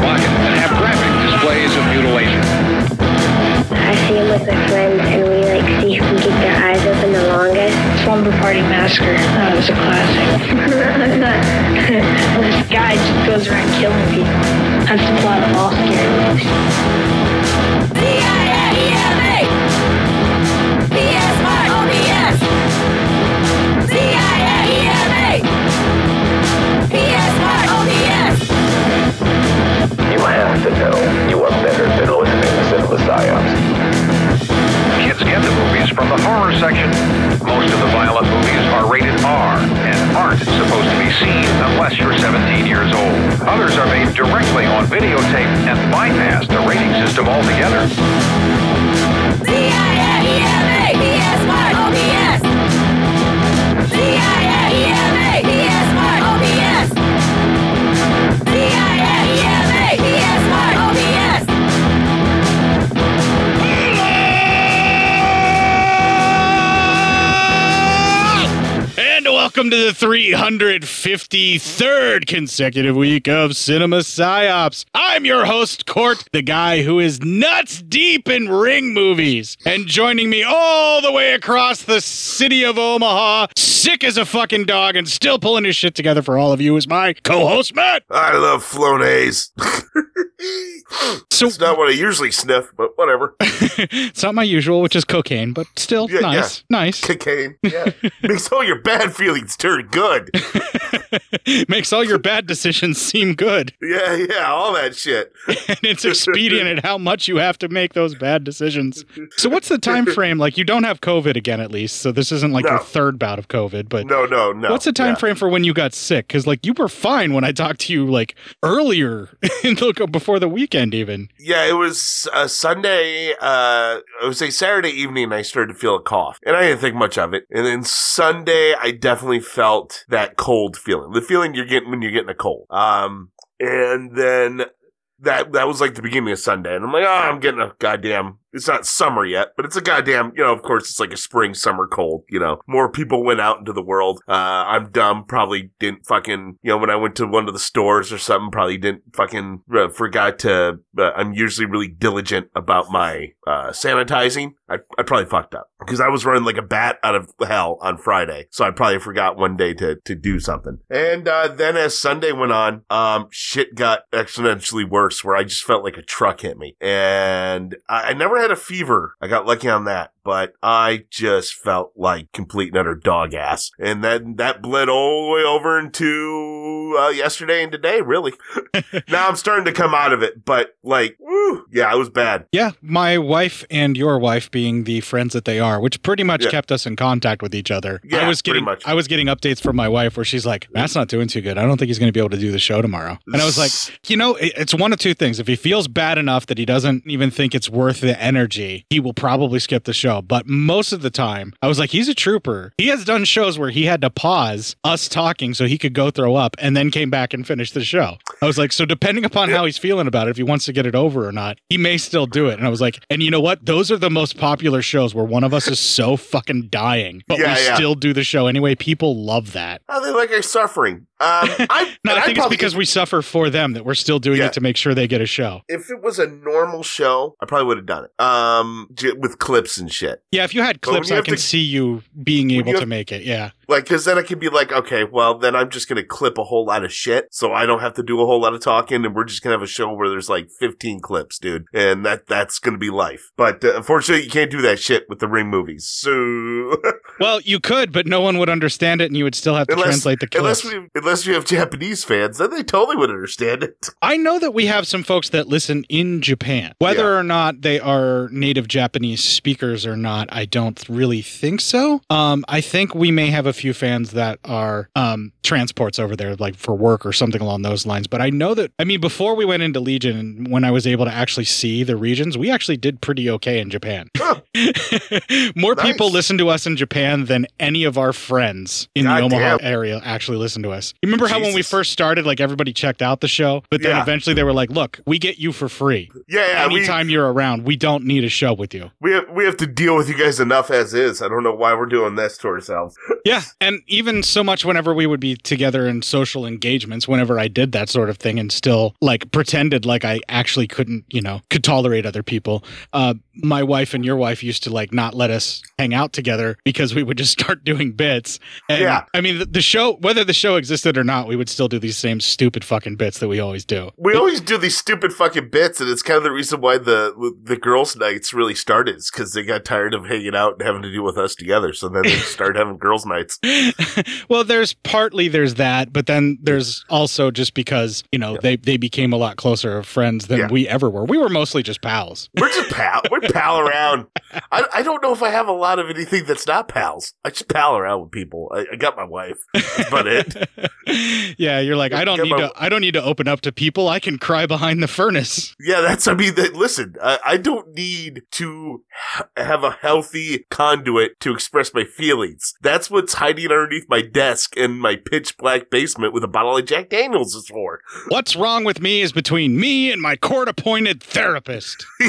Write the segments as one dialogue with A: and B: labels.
A: Sexually provocative, and have graphic displays of mutilation.
B: I see him with my friends, and we like see who can keep their eyes open the longest.
C: Slumber Party Massacre. That was a classic. this guy just goes around killing people. That's the plot of all scary movies.
D: You are better than listening to Cinema Psyops.
A: Kids get the movies from the horror section. Most of the violent movies are rated R and aren't supposed to be seen unless you're 17 years old. Others are made directly on videotape and bypass the rating system altogether.
E: Welcome to the 353rd consecutive week of Cinema Psyops. I'm your host, Court, the guy who is nuts deep in ring movies. And joining me all the way across the city of Omaha, sick as a fucking dog and still pulling his shit together for all of you, is my co host, Matt.
F: I love Flonase.
E: So-
F: it's not what I usually sniff, but whatever.
E: it's not my usual, which is cocaine, but still
F: Yeah,
E: nice. Nice.
F: Cocaine. Yeah. Makes all your bad feelings turn good.
E: Makes all your bad decisions seem good.
F: Yeah, yeah, all that shit.
E: and it's expedient at how much you have to make those bad decisions. So what's the time frame? Like you don't have COVID again at least, so this isn't like
F: No.
E: your third bout of COVID, but
F: No, no, no.
E: what's the time
F: Yeah.
E: frame for when you got sick? Because like you were fine when I talked to you like earlier in before the weekend even.
F: Yeah, it was a Sunday. Uh, it was a Saturday evening. I started to feel a cough, and I didn't think much of it. And then Sunday, I definitely felt that cold feeling, the feeling you're getting when you're getting a cold. Um, and then that that was like the beginning of Sunday, and I'm like, oh, I'm getting a goddamn it's not summer yet, but it's a goddamn, you know, of course, it's like a spring, summer cold, you know. More people went out into the world. Uh, I'm dumb, probably didn't fucking, you know, when I went to one of the stores or something, probably didn't fucking, uh, forgot to, uh, I'm usually really diligent about my, uh, sanitizing. I, I probably fucked up because I was running like a bat out of hell on Friday. So I probably forgot one day to, to do something. And, uh, then as Sunday went on, um, shit got exponentially worse where I just felt like a truck hit me. And I, I never had a fever. I got lucky on that, but I just felt like complete and utter dog ass. And then that bled all the way over into, uh, yesterday and today, really. now I'm starting to come out of it, but like, woo, yeah, it was bad.
E: Yeah, my wife and your wife being the friends that they are, which pretty much
F: Yeah.
E: kept us in contact with each other.
F: Yeah,
E: I was
F: pretty
E: getting
F: much.
E: I was getting updates from my wife where she's like, "Matt's not doing too good. I don't think he's going to be able to do the show tomorrow." And I was like, "You know, it's one of two things. If he feels bad enough that he doesn't even think it's worth the energy, he will probably skip the show. But most of the time, I was like, he's a trooper. He has done shows where he had to pause us talking so he could go throw up and then came back and finished the show. I was like, so depending upon how he's feeling about it, if he wants to get it over or not, he may still do it. And I was like, and you know what? Those are the most popular shows where one of us is so fucking dying, but
F: Yeah,
E: we
F: yeah.
E: still do the show anyway. People love that.
F: Oh, they like our suffering. Um, I,
E: No, I think it's
F: probably-
E: because we suffer for them that we're still doing
F: Yeah.
E: it to make sure they get a show.
F: if it was a normal show, I probably would have done it. Um, with clips and shit.
E: Yeah, if you had clips,
F: you
E: I can
F: to-
E: see you being able
F: you
E: to make it. Yeah.
F: Like, cause then I could be like, okay, well, then I'm just gonna clip a whole lot of shit, so I don't have to do a whole lot of talking, and we're just gonna have a show where there's like 15 clips, dude, and that that's gonna be life. But uh, unfortunately, you can't do that shit with the Ring movies. So
E: Well, you could, but no one would understand it, and you would still have to
F: unless
E: translate the clips.
F: unless we unless we have Japanese fans, then they totally would understand it.
E: I know that we have some folks that listen in Japan. Whether
F: Yeah.
E: or not they are native Japanese speakers or not, I don't really think so. Um, I think we may have a few fans that are um, transports over there, like for work or something along those lines. But I know that, I mean, before we went into Legion and when I was able to actually see the regions, we actually did pretty okay in Japan.
F: Huh.
E: More people listen to us in Japan than any of our friends in
F: God
E: the Omaha
F: damn.
E: area actually listen to us. You remember how when we first started, like everybody checked out the show, but then
F: Yeah.
E: eventually they were like, "Look, we get you for free
F: Yeah, yeah. We,
E: anytime you're around. We don't need a show with you."
F: we have we have to deal with you guys enough as is. I don't know why we're doing this to ourselves.
E: Yeah, and even so much whenever we would be together in social engagements, whenever I did that sort of thing and still like pretended like I actually couldn't, you know, could tolerate other people. Uh, my wife and your wife used to like not let us hang out together because we would just start doing bits. And,
F: Yeah.
E: I mean, the, the show, whether the show existed or not, we would still do these same stupid fucking bits that we always do.
F: We always do these stupid fucking bits, and it's kind of the reason why the the girls' nights really started. Is because they got tired of hanging out and having to deal with us together, so then they started having girls' nights.
E: well, there's partly there's that, but then there's also just because you know they they became a lot closer of friends than
F: Yeah.
E: we ever were. We were mostly just pals.
F: We're just pal. We're pal around. I, I don't know if I have a lot of anything that's not pals. I just pal around with people. I, I got my wife. That's about it.
E: yeah, you're like I don't need
F: my-
E: to I don't need to open up to people. I can cry behind the furnace.
F: Yeah, that's. I mean, that, listen. I, I don't need to ha- have a healthy conduit to express my feelings. That's what's hiding underneath my desk in my pitch black basement with a bottle of Jack Daniels is for.
E: What's wrong with me is between me and my court appointed therapist.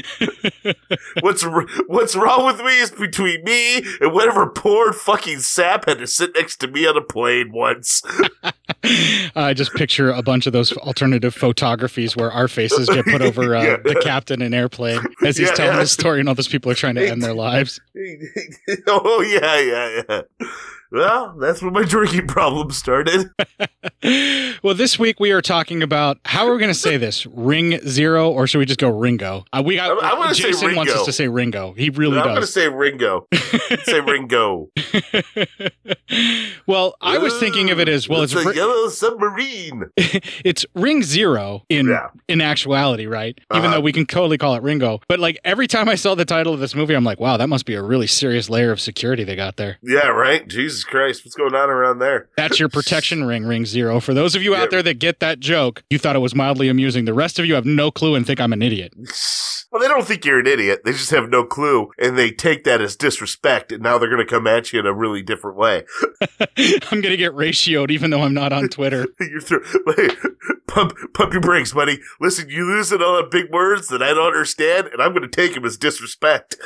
F: what's r- what's wrong with me is between me and whatever poor fucking sap had to sit next to me on a plane once.
E: I just picture a bunch of those alternative photographies where our faces get put over uh,
F: Yeah.
E: the captain in airplane as he's
F: Yeah,
E: telling
F: yeah.
E: his story, and all those people are trying to end their lives.
F: oh yeah, yeah, yeah. Well, that's where my drinking problem started.
E: well, this week we are talking about how are we going to say this? Ring Zero, or should we just go Ringo? Uh, we got.
F: I'm- I'm gonna say
E: Jason wants us to say Ringo. He really does.
F: I'm going to say Ringo. say Ringo.
E: well, I was thinking of it as well.
F: It's
E: It's
F: a
E: Ri-
F: yellow submarine.
E: it's Ring Zero in
F: Yeah.
E: in actuality, right? Even
F: Uh-huh.
E: though we can totally call it Ringo. But like every time I saw the title of this movie, I'm like, wow, that must be a really serious layer of security they got there.
F: Yeah, right. Jesus Christ, what's going on around there?
E: That's your protection ring, Ring Zero. For those of you
F: Yeah.
E: out there that get that joke, you thought it was mildly amusing. The rest of you have no clue and think I'm an idiot.
F: Well, they don't think you're an idiot. They just have no clue, and they take that as disrespect. And now they're going to come at you in a really different way.
E: I'm gonna get ratioed even though I'm not on Twitter.
F: You're through. Pump, pump your brakes, buddy. Listen, you using a lot of big words that I don't understand, and I'm going to take them as disrespect.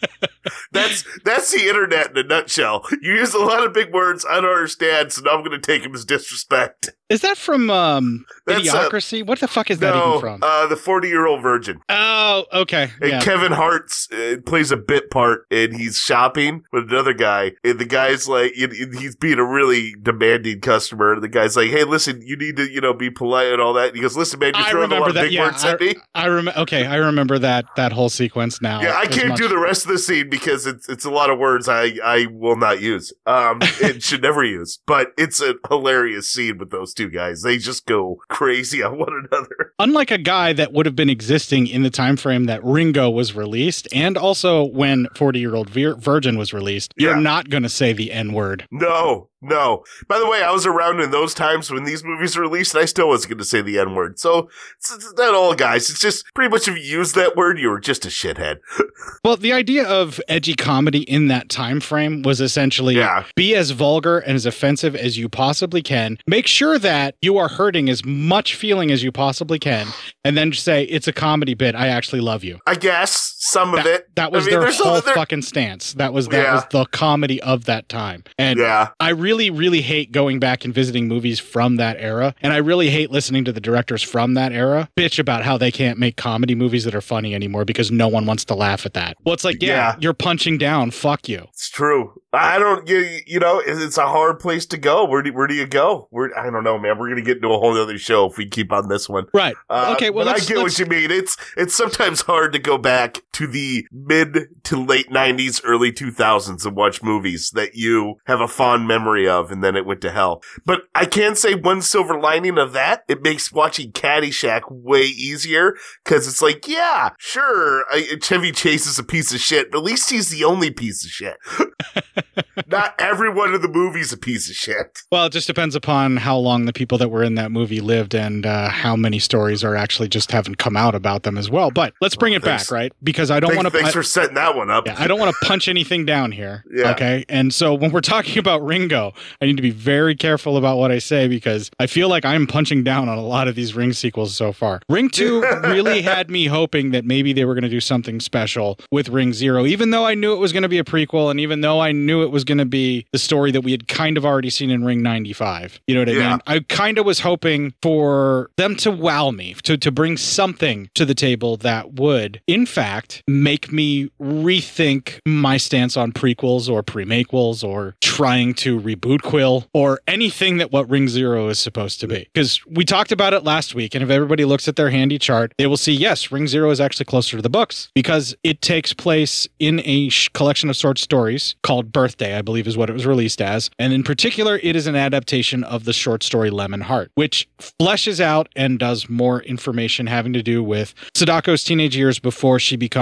F: that's that's the internet in a nutshell. You use a lot of big words I don't understand, so now I'm going to take them as disrespect.
E: Is that from um,
F: That's,
E: Idiocracy? what the fuck is that even from?
F: uh, the 40 year old virgin.
E: oh, okay.
F: And
E: Yeah.
F: Kevin Hart's uh, plays a bit part, and he's shopping with another guy, and the guy's like, he- he's being a really demanding customer. And the guy's like, "Hey, listen, you need to, you know, be polite and all that." And he goes, "Listen, man, you're
E: I
F: throwing a lot
E: remember
F: of
E: that.
F: big
E: Yeah,
F: words at me."
E: I remember. Okay, I remember that that whole sequence now.
F: Yeah, I can't
E: much-
F: do the rest of the scene because it's it's a lot of words I I will not use. Um, it should never use. But it's a hilarious scene with those two guys. They just go crazy on one another.
E: Unlike a guy that would have been existing in the time frame that Ringo was released, and also when Forty Year Old Vir- Virgin was released, you're not going to say the N word.
F: No, no. By the way, I was around in those times when these movies were released, and I still wasn't going to say the N word. So it's, it's not all, guys. It's just pretty much if you use that word, you were just a shithead.
E: Well, the idea of edgy comedy in that time frame was essentially
F: Yeah.
E: be as vulgar and as offensive as you possibly can. Make sure that you are hurting as much feeling as you possibly can, and then just say it's a comedy bit. I actually love you.
F: I guess some of
E: That,
F: it.
E: that was
F: I mean,
E: their whole
F: there-
E: fucking stance. That was that
F: Yeah.
E: was the comedy of that time. And
F: Yeah.
E: I really, really hate going back and visiting movies from that era. And I really hate listening to the directors from that era bitch about how they can't make comedy movies that are funny anymore because no one wants to laugh at that. Well, it's like, yeah,
F: Yeah.
E: you're punching down. Fuck you.
F: It's true. I don't, you, you know, it's it's a hard place to go. Where do, where do you go? Where, I don't know, man. We're going to get into a whole other show if we keep on this one.
E: Right.
F: Uh,
E: okay. Well,
F: I get what you mean. It's it's sometimes hard to go back to the mid to late '90s, early 2000s and watch movies that you have a fond memory of, and then it went to hell. But I can say one silver lining of that: it makes watching Caddyshack way easier because it's like, yeah, sure, I, Chevy Chase is a piece of shit, but at least he's the only piece of shit. Not everyone in the movie's a piece of shit.
E: Well, it just depends upon how long the people that were in that movie lived and uh, how many stories are actually just haven't come out about them as well. But let's bring it
F: thanks.
E: back, right? Because I don't want to.
F: thanks for setting that one up.
E: Yeah, I don't want to punch anything down here.
F: Yeah.
E: Okay. And so when we're talking about Ringo, I need to be very careful about what I say because I feel like I'm punching down on a lot of these Ring sequels so far. Ring 2 really had me hoping that maybe they were going to do something special with Ring Zero, even though I knew it was going to be a prequel and even though I knew it was going to be the story that we had kind of already seen in Ring 95. You know what I
F: Yeah.
E: mean? I kind of was hoping for them to wow me, to, to bring something to the table that would, in fact, make me rethink my stance on prequels or premaquels or trying to reboot Quill or anything that what Ring Zero is supposed to be. Because we talked about it last week, and if everybody looks at their handy chart, they will see yes, Ring Zero is actually closer to the books because it takes place in a sh- collection of short stories called Birthday, I believe is what it was released as. And in particular, it is an adaptation of the short story Lemon Heart, which fleshes out and does more information having to do with Sadako's teenage years before she becomes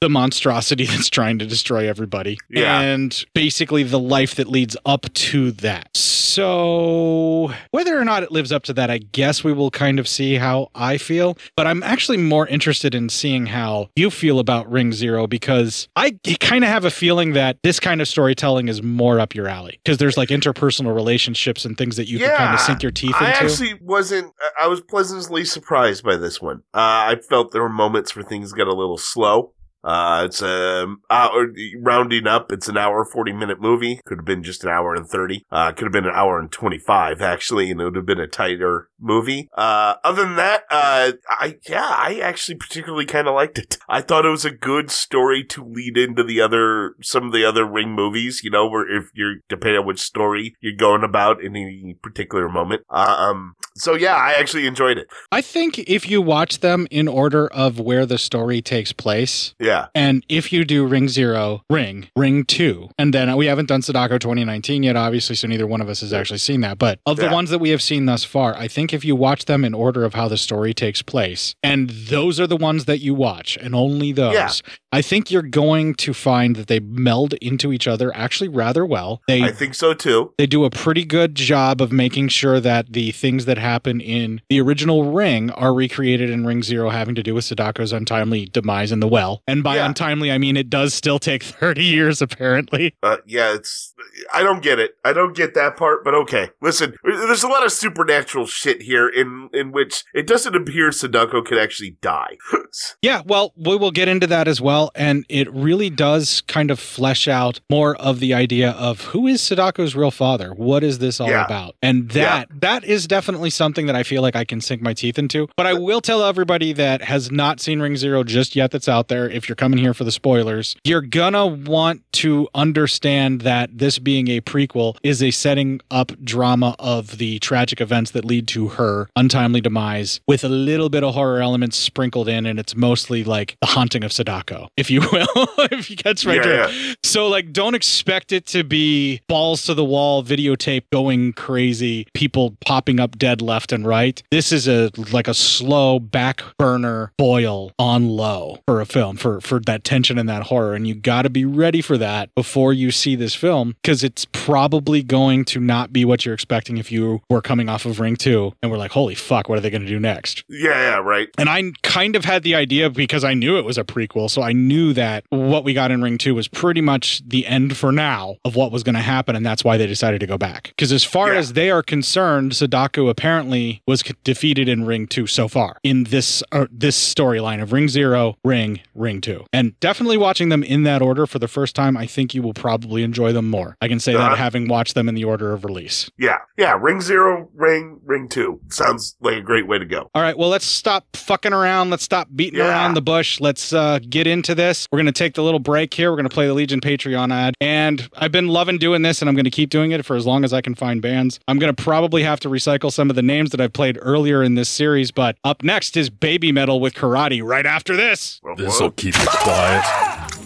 E: the monstrosity that's trying to destroy everybody.
F: Yeah.
E: And basically the life that leads up to that. So, whether or not it lives up to that, I guess we will kind of see how I feel. But I'm actually more interested in seeing how you feel about Ring Zero because I kind of have a feeling that this kind of storytelling is more up your alley because there's like interpersonal relationships and things that you can kind of sink your teeth
F: I
E: into.
F: actually wasn't. I- I was pleasantly surprised by this one. Uh, I felt there were moments where things got a little slow. Uh, it's a hour, rounding up. It's an hour, 40 minute movie. Could have been just an hour and 30. Uh, could have been an hour and 25 actually, and it would have been a tighter movie. Uh, other than that, uh, I, yeah, I actually particularly kind of liked it. I thought it was a good story to lead into the other, some of the other Ring movies, you know, where if you're, depending on which story you're going about in any particular moment. Uh, um, so yeah, I actually enjoyed it.
E: I think if you watch them in order of where the story takes place,
F: Yeah.
E: And if you do Ring Zero, Ring, Ring Two, and then we haven't done Sadako 2019 yet, obviously, so neither one of us has actually seen that. But of the
F: Yeah.
E: ones that we have seen thus far, I think if you watch them in order of how the story takes place, and those are the ones that you watch, and only those,
F: Yeah.
E: I think you're going to find that they meld into each other actually rather well. They
F: I think so too.
E: they do a pretty good job of making sure that the things that happen in the original Ring are recreated in Ring Zero, having to do with Sadako's untimely demise in the well. And And by
F: Yeah.
E: untimely, I mean it does still take 30 years, apparently.
F: Uh, yeah, it's. I don't get it. I don't get that part, but okay. Listen, there's a lot of supernatural shit here in in which it doesn't appear Sadako could actually die.
E: Yeah, well, we will get into that as well. And it really does kind of flesh out more of the idea of who is Sadako's real father? What is this all
F: Yeah.
E: about? And that that is definitely something that I feel like I can sink my teeth into. But I will tell everybody that has not seen Ring Zero just yet that's out there, if you're coming here for the spoilers, you're gonna want to understand that this being a prequel is a setting up drama of the tragic events that lead to her untimely demise with a little bit of horror elements sprinkled in, and it's mostly like the haunting of Sadako, if you will, if you catch my
F: Yeah,
E: drift.
F: yeah.
E: So, like, don't expect it to be balls to the wall videotape going crazy, people popping up dead left and right. This is a like a slow back burner boil on low for a film for for that tension and that horror, and you got to be ready for that before you see this film because it's probably going to not be what you're expecting if you were coming off of Ring Two and we're like, holy fuck, what are they going to do next?
F: yeah, yeah, right.
E: And I kind of had the idea because I knew it was a prequel. So I knew that what we got in Ring 2 was pretty much the end for now of what was going to happen. And that's why they decided to go back. Because as far
F: Yeah.
E: as they are concerned, Sadako apparently was defeated in Ring 2 so far in this uh, this storyline of Ring 0, Ring, Ring 2. And definitely watching them in that order for the first time, I think you will probably enjoy them more. I can say
F: Uh-huh.
E: that having watched them in the order of release.
F: Yeah, yeah. Ring zero, ring, ring two. Sounds like a great way to go.
E: All right, well, let's stop fucking around. Let's stop beating
F: Yeah.
E: around the bush. Let's uh, get into this. We're going to take the little break here. We're going to play the Legion Patreon ad. And I've been loving doing this, and I'm going to keep doing it for as long as I can find bands. I'm going to probably have to recycle some of the names that I've played earlier in this series, but up next is Baby Metal with Karate right after this.
G: This'll keep it quiet.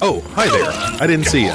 G: Oh, hi there. I didn't see you.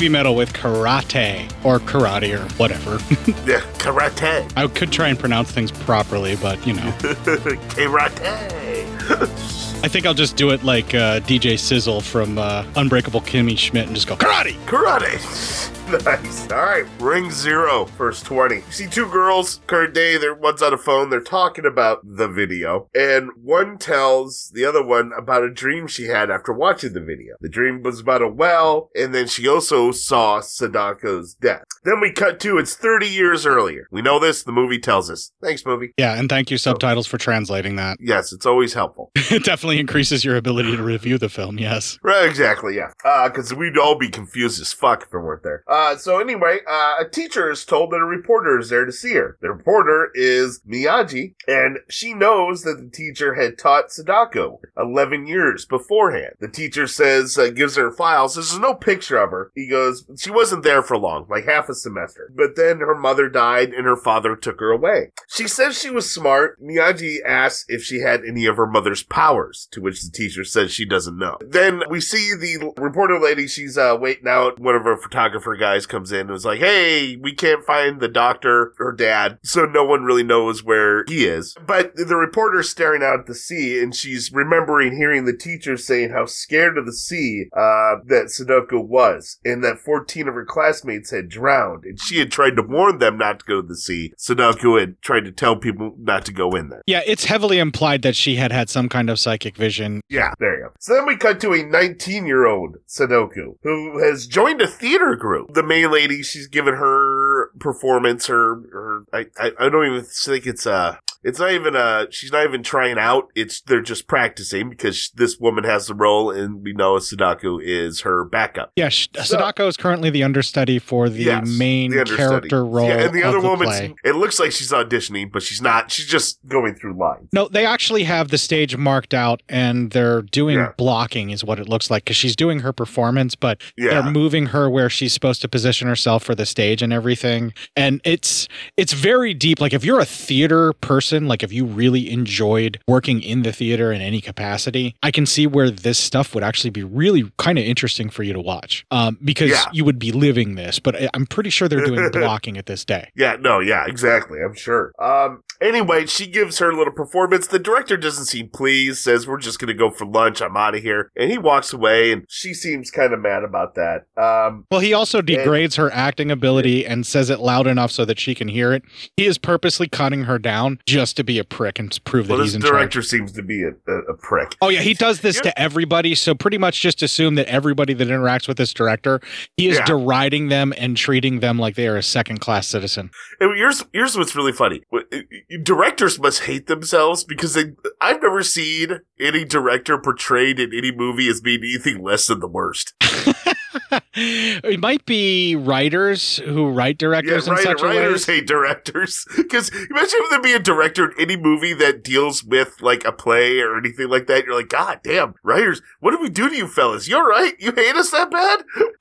E: Baby Metal with Karate or Karate or whatever.
F: Yeah, karate.
E: I could try and pronounce things properly, but you know.
F: karate.
E: I think I'll just do it like uh, DJ Sizzle from uh, Unbreakable Kimmy Schmidt and just go karate.
F: Karate. Nice. All right, ring zero, first 20. You see two girls, current day, they're, one's on a phone, they're talking about the video, and one tells the other one about a dream she had after watching the video. The dream was about a well, and then she also saw Sadako's death. Then we cut to it's 30 years earlier. We know this, the movie tells us. Thanks, movie.
E: Yeah, and thank you subtitles for translating that.
F: Yes, it's always helpful.
E: it definitely increases your ability to review the film. Yes.
F: Right, exactly, yeah. Because we'd all be confused as fuck if it weren't there. Uh, so anyway, uh, a teacher is told that a reporter is there to see her. The reporter is Miyagi, and she knows that the teacher had taught Sadako 11 years beforehand. The teacher says, uh, gives her files. There's no picture of her. He goes, she wasn't there for long, like half a semester. But then her mother died and her father took her away. She says she was smart. Miyagi asks if she had any of her mother's powers, to which the teacher says she doesn't know. Then we see the reporter lady, she's uh, waiting out. One of her photographer guys comes in and was like, hey, we can't find the doctor or dad, so no one really knows where he is. But the reporter's staring out at the sea and she's remembering hearing the teacher saying how scared of the sea uh, that Sadako was and that 14 of her classmates had drowned and she had tried to warn them not to go to the sea. Sadako had tried to tell people not to go in there.
E: Yeah, it's heavily implied that she had had some kind of psychic vision.
F: Yeah, there you go. So then we cut to a 19 year old Sadako who has joined a theater group. The main lady, she's given her performance, her, her I, I, I don't even think it's uh it's not even uh she's not even trying out. It's they're just practicing because this woman has the role and we know Sadako is her backup.
E: Yeah, sh- Sadako is currently the understudy for the
F: Yes,
E: main
F: the
E: character role.
F: Yeah, and the other
E: play.
F: it looks like she's auditioning, but she's not. She's just going through lines.
E: No, they actually have the stage marked out and they're doing
F: Yeah.
E: blocking, is what it looks like, because she's doing her performance, but
F: Yeah.
E: they're moving her where she's supposed to position herself for the stage and everything. And it's it's very deep. Like if you're a theater person, like if you really enjoyed working in the theater in any capacity, I can see where this stuff would actually be really kind of interesting for you to watch. Um, because
F: Yeah.
E: you would be living this, but I- I'm pretty sure they're doing blocking at this day.
F: Yeah, no, yeah, exactly. I'm sure. Um, anyway, she gives her little performance. The director doesn't seem pleased, says, We're just going to go for lunch. I'm out of here. And he walks away, and she seems kind of mad about that. Um,
E: Well, he also degrades her acting ability and says it loud enough so that she can hear it. He is purposely cutting her down just to be a prick and to prove that
F: well,
E: he's
F: this
E: in charge.
F: director seems to be a, a, a prick.
E: Oh yeah, he does this to everybody. So pretty much just assume that everybody that interacts with this director, he is
F: Yeah.
E: deriding them and treating them like they are a second class citizen.
F: And here's here's what's really funny. Uh, directors must hate themselves because they, I've never seen any director portrayed in any movie as being anything less than the worst.
E: it might be writers who write directors in
F: writer-
E: such a way.
F: writers hate directors. Because imagine if there be a director in any movie that deals with like a play or anything like that. You're like, God damn, writers, what did we do to you fellas? You're right. You hate us that bad?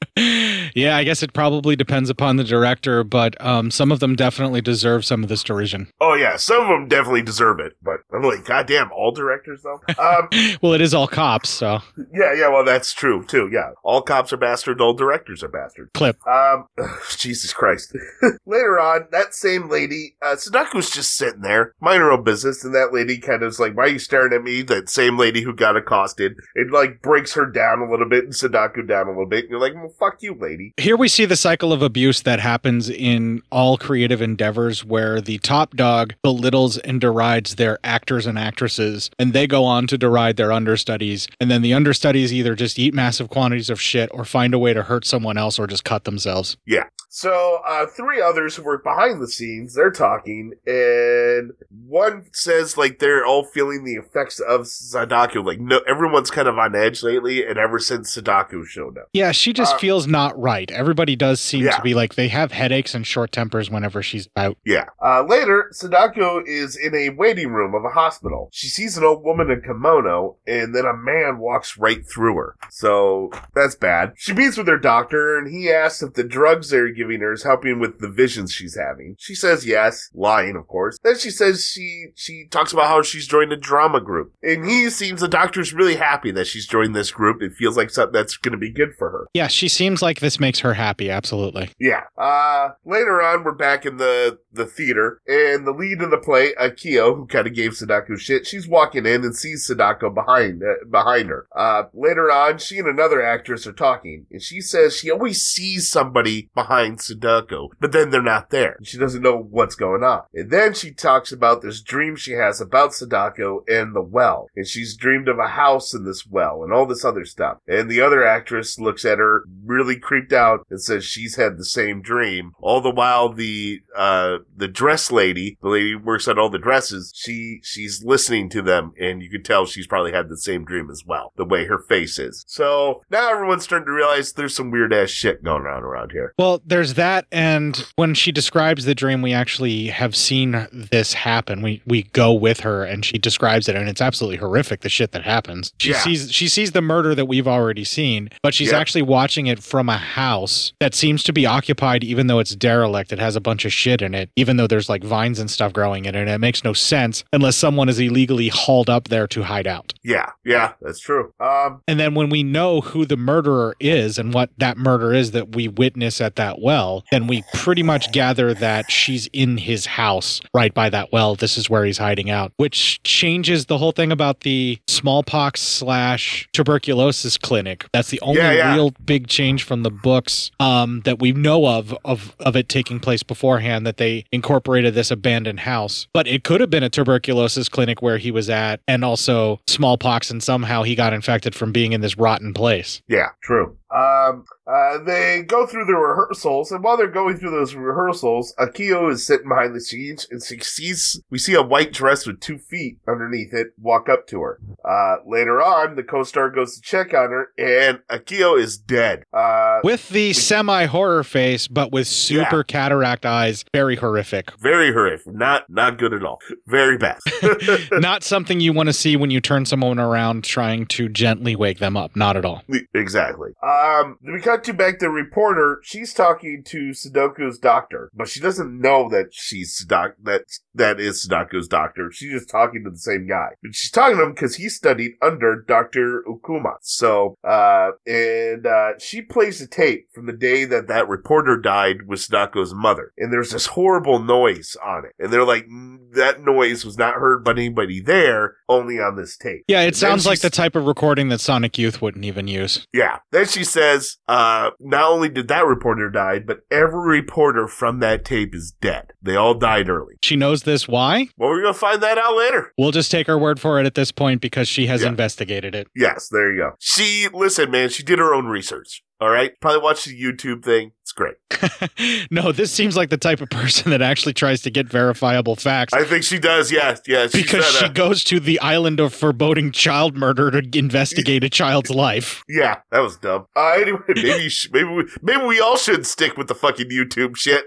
E: Yeah, I guess it probably depends upon the director, but um, some of them definitely deserve some of this derision.
F: Oh yeah, some of them definitely deserve it. But I'm like, God damn, all directors though. Um,
E: Well, it is all cops, so
F: yeah, yeah. Well, that's true too. Yeah, all cops are bastards. All directors are bastards.
E: clip.
F: Um, Jesus Christ. Later on, that same lady, uh, Sadako's just sitting there, minding her own business, and that lady kind of is like, why are you staring at me? That same lady who got accosted. It like breaks her down a little bit and Sadako down a little bit. And you're like, well, fuck you, lady.
E: Here we see the cycle of abuse that happens in all creative endeavors where the top dog belittles and derides their actors and actresses, and they go on to deride their understudies. And then the understudies either just eat massive quantities of shit or find a way to hurt someone else or just cut themselves.
F: Yeah. So, uh, three others who work behind the scenes, they're talking, and one says, like, they're all feeling the effects of Sadako. Like, no, everyone's kind of on edge lately, and ever since Sadako showed up.
E: Yeah, she just
F: Uh,
E: feels not right. Everybody does seem
F: Yeah.
E: to be like they have headaches and short tempers whenever she's out.
F: Yeah. Uh, later, Sadako is in a waiting room of a hospital. She sees an old woman in kimono, and then a man walks right through her. So, that's bad. She meets with her doctor, and he asks if the drugs they're giving her is helping with the visions she's having. She says yes, lying, of course. Then she says she she talks about how she's joined a drama group, and he seems the doctor's really happy that she's joined this group. It feels like something that's going to be good for her.
E: Yeah, she seems like this makes her happy. Absolutely.
F: Yeah. Uh, later on, we're back in the the theater, and the lead of the play, Akio, who kind of gave Sadako shit, she's walking in and sees Sadako behind uh, behind her. Uh, later on, she and another actress are talking, and she says she always sees somebody behind Sadako, but then they're not there. She doesn't know what's going on. And then she talks about this dream she has about Sadako and the well, and she's dreamed of a house in this well and all this other stuff. And the other actress looks at her really creeped out and says she's had the same dream. All the while, the uh, the dress lady, the lady who works on all the dresses, she she's listening to them, and you can tell she's probably had the same dream as well. The way her face is. So now everyone's starting to realize there's some weird ass shit going on around here.
E: Well, there's that, and when she describes the dream, we actually have seen this happen. We we go with her, and she describes it, and it's absolutely horrific. The shit that happens. She
F: Yeah.
E: sees she sees the murder that we've already seen, but she's
F: Yeah.
E: actually watching it from a house that seems to be occupied, even though it's derelict. It has a bunch of shit in it, even though there's like vines and stuff growing in it. And it makes no sense unless someone is illegally hauled up there to hide out.
F: Yeah, yeah, that's true. Um,
E: And then when we know who the murderer is and what that murder is that we witness at that well, then we pretty much gather that she's in his house right by that well. This is where he's hiding out, which changes the whole thing about the smallpox slash tuberculosis clinic. That's the only
F: Yeah, yeah.
E: real big change from the books um, that we know of, of of it taking place beforehand that they incorporated this abandoned house. But it could have been a tuberculosis clinic where he was at and also smallpox and somehow he got infected from being in this rotten place.
F: Yeah, true. Um, uh, they go through the rehearsals, and while they're going through those rehearsals, Akio is sitting behind the scenes, and she sees we see a white dress with two feet underneath it walk up to her. Uh, later on, the co-star goes to check on her, and Akio is dead. Uh,
E: With the semi horror face, but with super cataract eyes, very horrific.
F: very horrific, not not good at all, very bad.
E: Not something you want to see when you turn someone around trying to gently wake them up. Not at all.
F: Exactly. Um, we cut to back the reporter. She's talking to Sadako's doctor, but she doesn't know that she's Sadako, that that is Sadako's doctor. She's just talking to the same guy. But she's talking to him because he studied under Dr. Ikuma. So, uh, and, uh, she plays a tape from the day that that reporter died with Sadako's mother. And there's this horrible noise on it. And they're like, "Mm, that noise was not heard by anybody there, only on this tape.
E: Yeah, it
F: then
E: sounds like the type of recording that Sonic Youth wouldn't even use.
F: yeah. Then she says, uh, not only did that reporter die, but every reporter from that tape is dead. They all died early.
E: She knows this. Why?
F: Well, we're going to find that out later.
E: We'll just take her word for it at this point because she has
F: Yeah.
E: investigated it.
F: Yes, there you go. She, listen, man, she did her own research. All right. Probably watch the YouTube thing. It's great.
E: no, this seems like the type of person that actually tries to get verifiable facts.
F: I think she does. Yes. Yes.
E: Because she
F: a-
E: goes to the island of foreboding child murder to investigate a child's life.
F: Yeah, that was dumb. Uh, anyway, maybe, sh- maybe, we, maybe we all should stick with the fucking YouTube shit.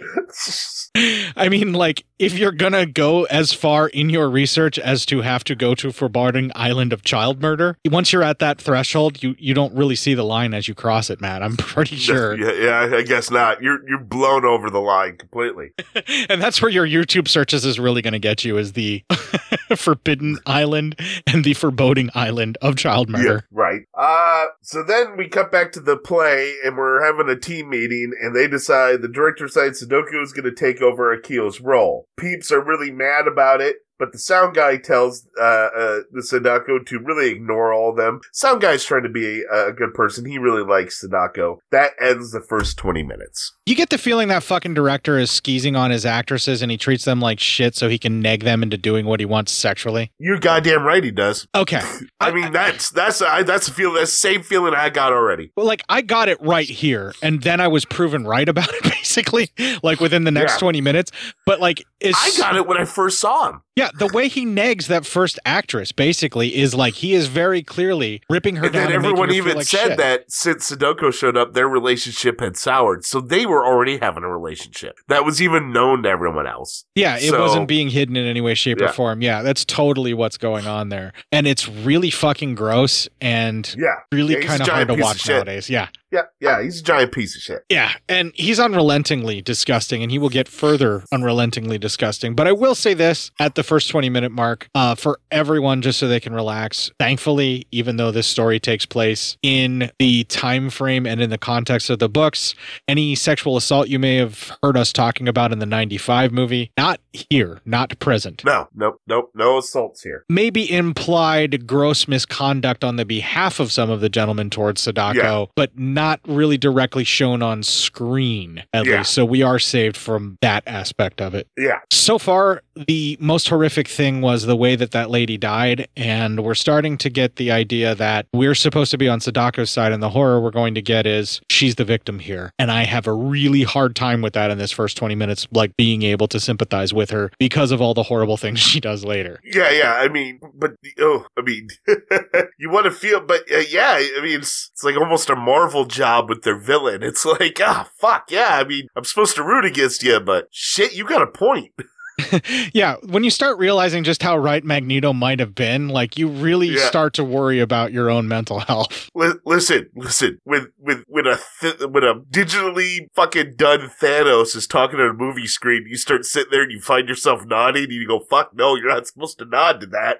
E: I mean, like, if you're gonna go as far in your research as to have to go to foreboding island of child murder, once you're at that threshold, you you don't really see the line as you cross it, I'm pretty sure.
F: yeah, yeah, I guess not. You're you're blown over the line completely.
E: and that's where your YouTube searches is really going to get you is the forbidden island and the foreboding island of child murder.
F: Yeah, right. Uh, so then we cut back to the play and we're having a team meeting and they decide the director decides Sadako is going to take over Akio's role. Peeps are really mad about it. But the sound guy tells uh, uh, the Sadako to really ignore all of them. Sound guy's trying to be a, a good person. He really likes Sadako. That ends the first 20 minutes.
E: You get the feeling that fucking director is skeezing on his actresses and he treats them like shit so he can neg them into doing what he wants sexually.
F: You're goddamn right he does.
E: Okay.
F: I mean, that's, that's, I, that's a feel, that's the same feeling I got already.
E: Well, like I got it right here, and then I was proven right about it, basically, like within the next
F: Yeah.
E: 20 minutes. But like,
F: I got it when I first saw him.
E: Yeah, the way he negs that first actress basically is like he is very clearly ripping her
F: And
E: down.
F: then
E: and
F: everyone even
E: like
F: said
E: shit.
F: that since Sadako showed up, their relationship had soured. So they were already having a relationship. That was even known to everyone else.
E: Yeah, it
F: So-
E: wasn't being hidden in any way, shape,
F: Yeah.
E: or form. Yeah, that's totally what's going on there, and it's really fucking gross and
F: Yeah.
E: really
F: Yeah,
E: kind of hard to watch nowadays. Yeah,
F: Yeah, yeah, he's a giant piece of shit.
E: Yeah, and he's unrelentingly disgusting, and he will get further unrelentingly disgusting. But I will say this at the first 20 minute mark uh, for everyone, just so they can relax. Thankfully, even though this story takes place in the time frame and in the context of the books, any sexual assault you may have heard us talking about in the 95 movie, not here, not present.
F: No, nope, nope, no assaults here.
E: Maybe implied gross misconduct on the behalf of some of the gentlemen towards Sadako,
F: Yeah.
E: but not really directly shown on screen, at
F: Yeah.
E: least. So we are saved from that aspect of it.
F: Yeah.
E: So far, the most horrific thing was the way that that lady died. And we're starting to get the idea that we're supposed to be on Sadako's side, and the horror we're going to get is she's the victim here. And I have a really hard time with that in this first 20 minutes, like being able to sympathize with her because of all the horrible things she does later.
F: Yeah, yeah. I mean, but oh, I mean, you want to feel, but uh, yeah, I mean, it's, it's like almost a Marvel job with their villain. It's like, ah, fuck, yeah. I mean, I'm supposed to root against you, but shit, you got a point.
E: yeah, when you start realizing just how right Magneto might have been, like you really
F: Yeah.
E: start to worry about your own mental health.
F: Li- listen, listen. When when when a th- when a digitally fucking done Thanos is talking on a movie screen, you start sitting there and you find yourself nodding, and you go, "Fuck no, you're not supposed to nod to that."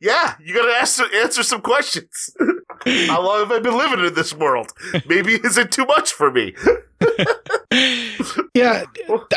F: yeah, you gotta ask, answer some questions. How long have I been living in this world? Maybe is it too much for me?
E: Yeah,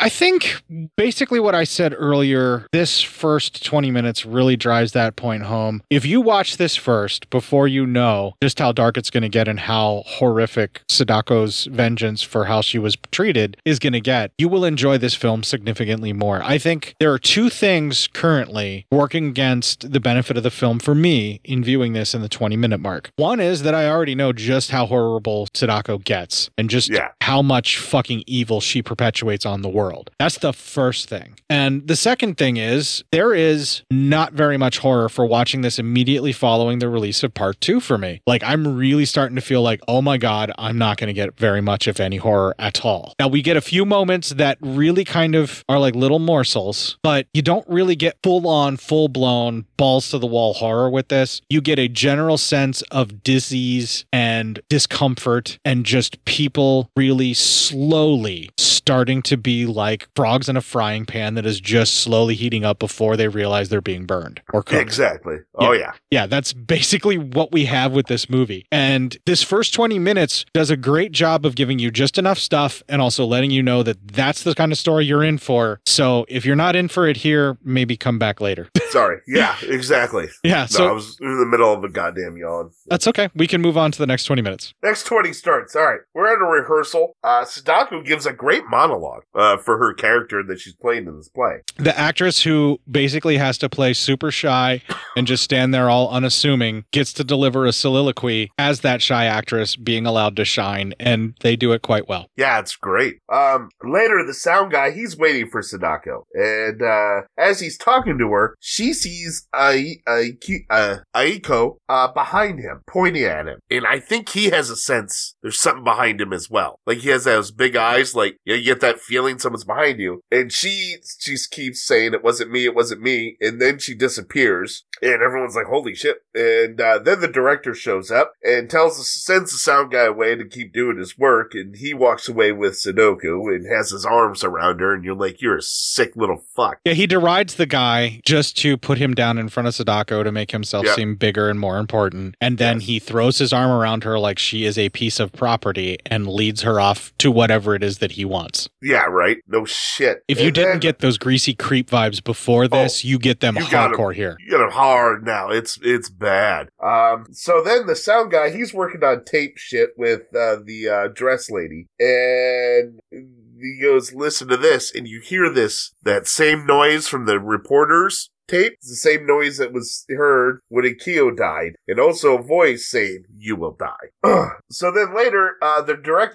E: I think basically what I said earlier, this first 20 minutes really drives that point home. If you watch this first before you know just how dark it's going to get and how horrific Sadako's vengeance for how she was treated is going to get, you will enjoy this film significantly more. I think there are two things currently working against the benefit of the film for me in viewing this in the 20 minute mark. One is that I already know just how horrible Sadako gets and just how much fucking evil she perpetuates on the world. That's the first thing. And the second thing is there is not very much horror for watching this immediately following the release of part two for me. Like I'm really starting to feel like, oh my God, I'm not going to get very much, if any, horror at all. Now we get a few moments that really kind of are like little morsels, but you don't really get full on, full blown balls to the wall horror with this. You get a general sense of disease and discomfort and just people really slowly starting to be like frogs in a frying pan that is just slowly heating up before they realize they're being burned or cooked.
F: Exactly. Oh yeah.
E: Yeah, that's basically what we have with this movie. And this first 20 minutes does a great job of giving you just enough stuff and also letting you know that that's the kind of story you're in for. So if you're not in for it here, maybe come back later.
F: Sorry. Yeah. Exactly.
E: Yeah,
F: No,
E: so-
F: I was in the middle of a goddamn yawn.
E: That's okay. We can move on to the next 20 minutes.
F: Next 20 starts. All right. We're at a rehearsal. Uh, Sadako gives a great monologue uh, for her character that she's playing in this play.
E: The actress who basically has to play super shy and just stand there all unassuming gets to deliver a soliloquy as that shy actress being allowed to shine, and they do it quite well.
F: Yeah, it's great. Um, later, the sound guy, he's waiting for Sadako. And, uh, as he's talking to her, she sees uh, Aiko, uh, behind him, pointing at him. And I think he has a sense there's something behind him as well. Like, he has those big eyes, like, you get that feeling someone's behind you. And she, she keeps saying, it wasn't me, it wasn't me. And then she disappears. And everyone's like, holy shit. And, uh, then the director shows up and tells us, sends the sound guy away to keep doing his work. And he walks away with Sadako and has his arms around her. And you're like, you're a sick little fuck.
E: Yeah, he derides the guy just to put him down in front of Sadako to make himself
F: Yeah.
E: seem bigger and more important. And then he throws his arm around her like she is a piece of property and leads her off to whatever it is that he wants.
F: Yeah, right? No shit.
E: If you
F: And
E: didn't
F: then-
E: get those greasy creep vibes before this, you get them
F: Oh, you
E: hardcore here.
F: You get them hard now. It's it's bad. Um. So then the sound guy, he's working on tape shit with uh, the uh, dress lady, and he goes, "Listen to this," and you hear this that same noise from the reporters. Tape the same noise that was heard when Akio died, and also a voice saying, "You will die." so then later, uh, the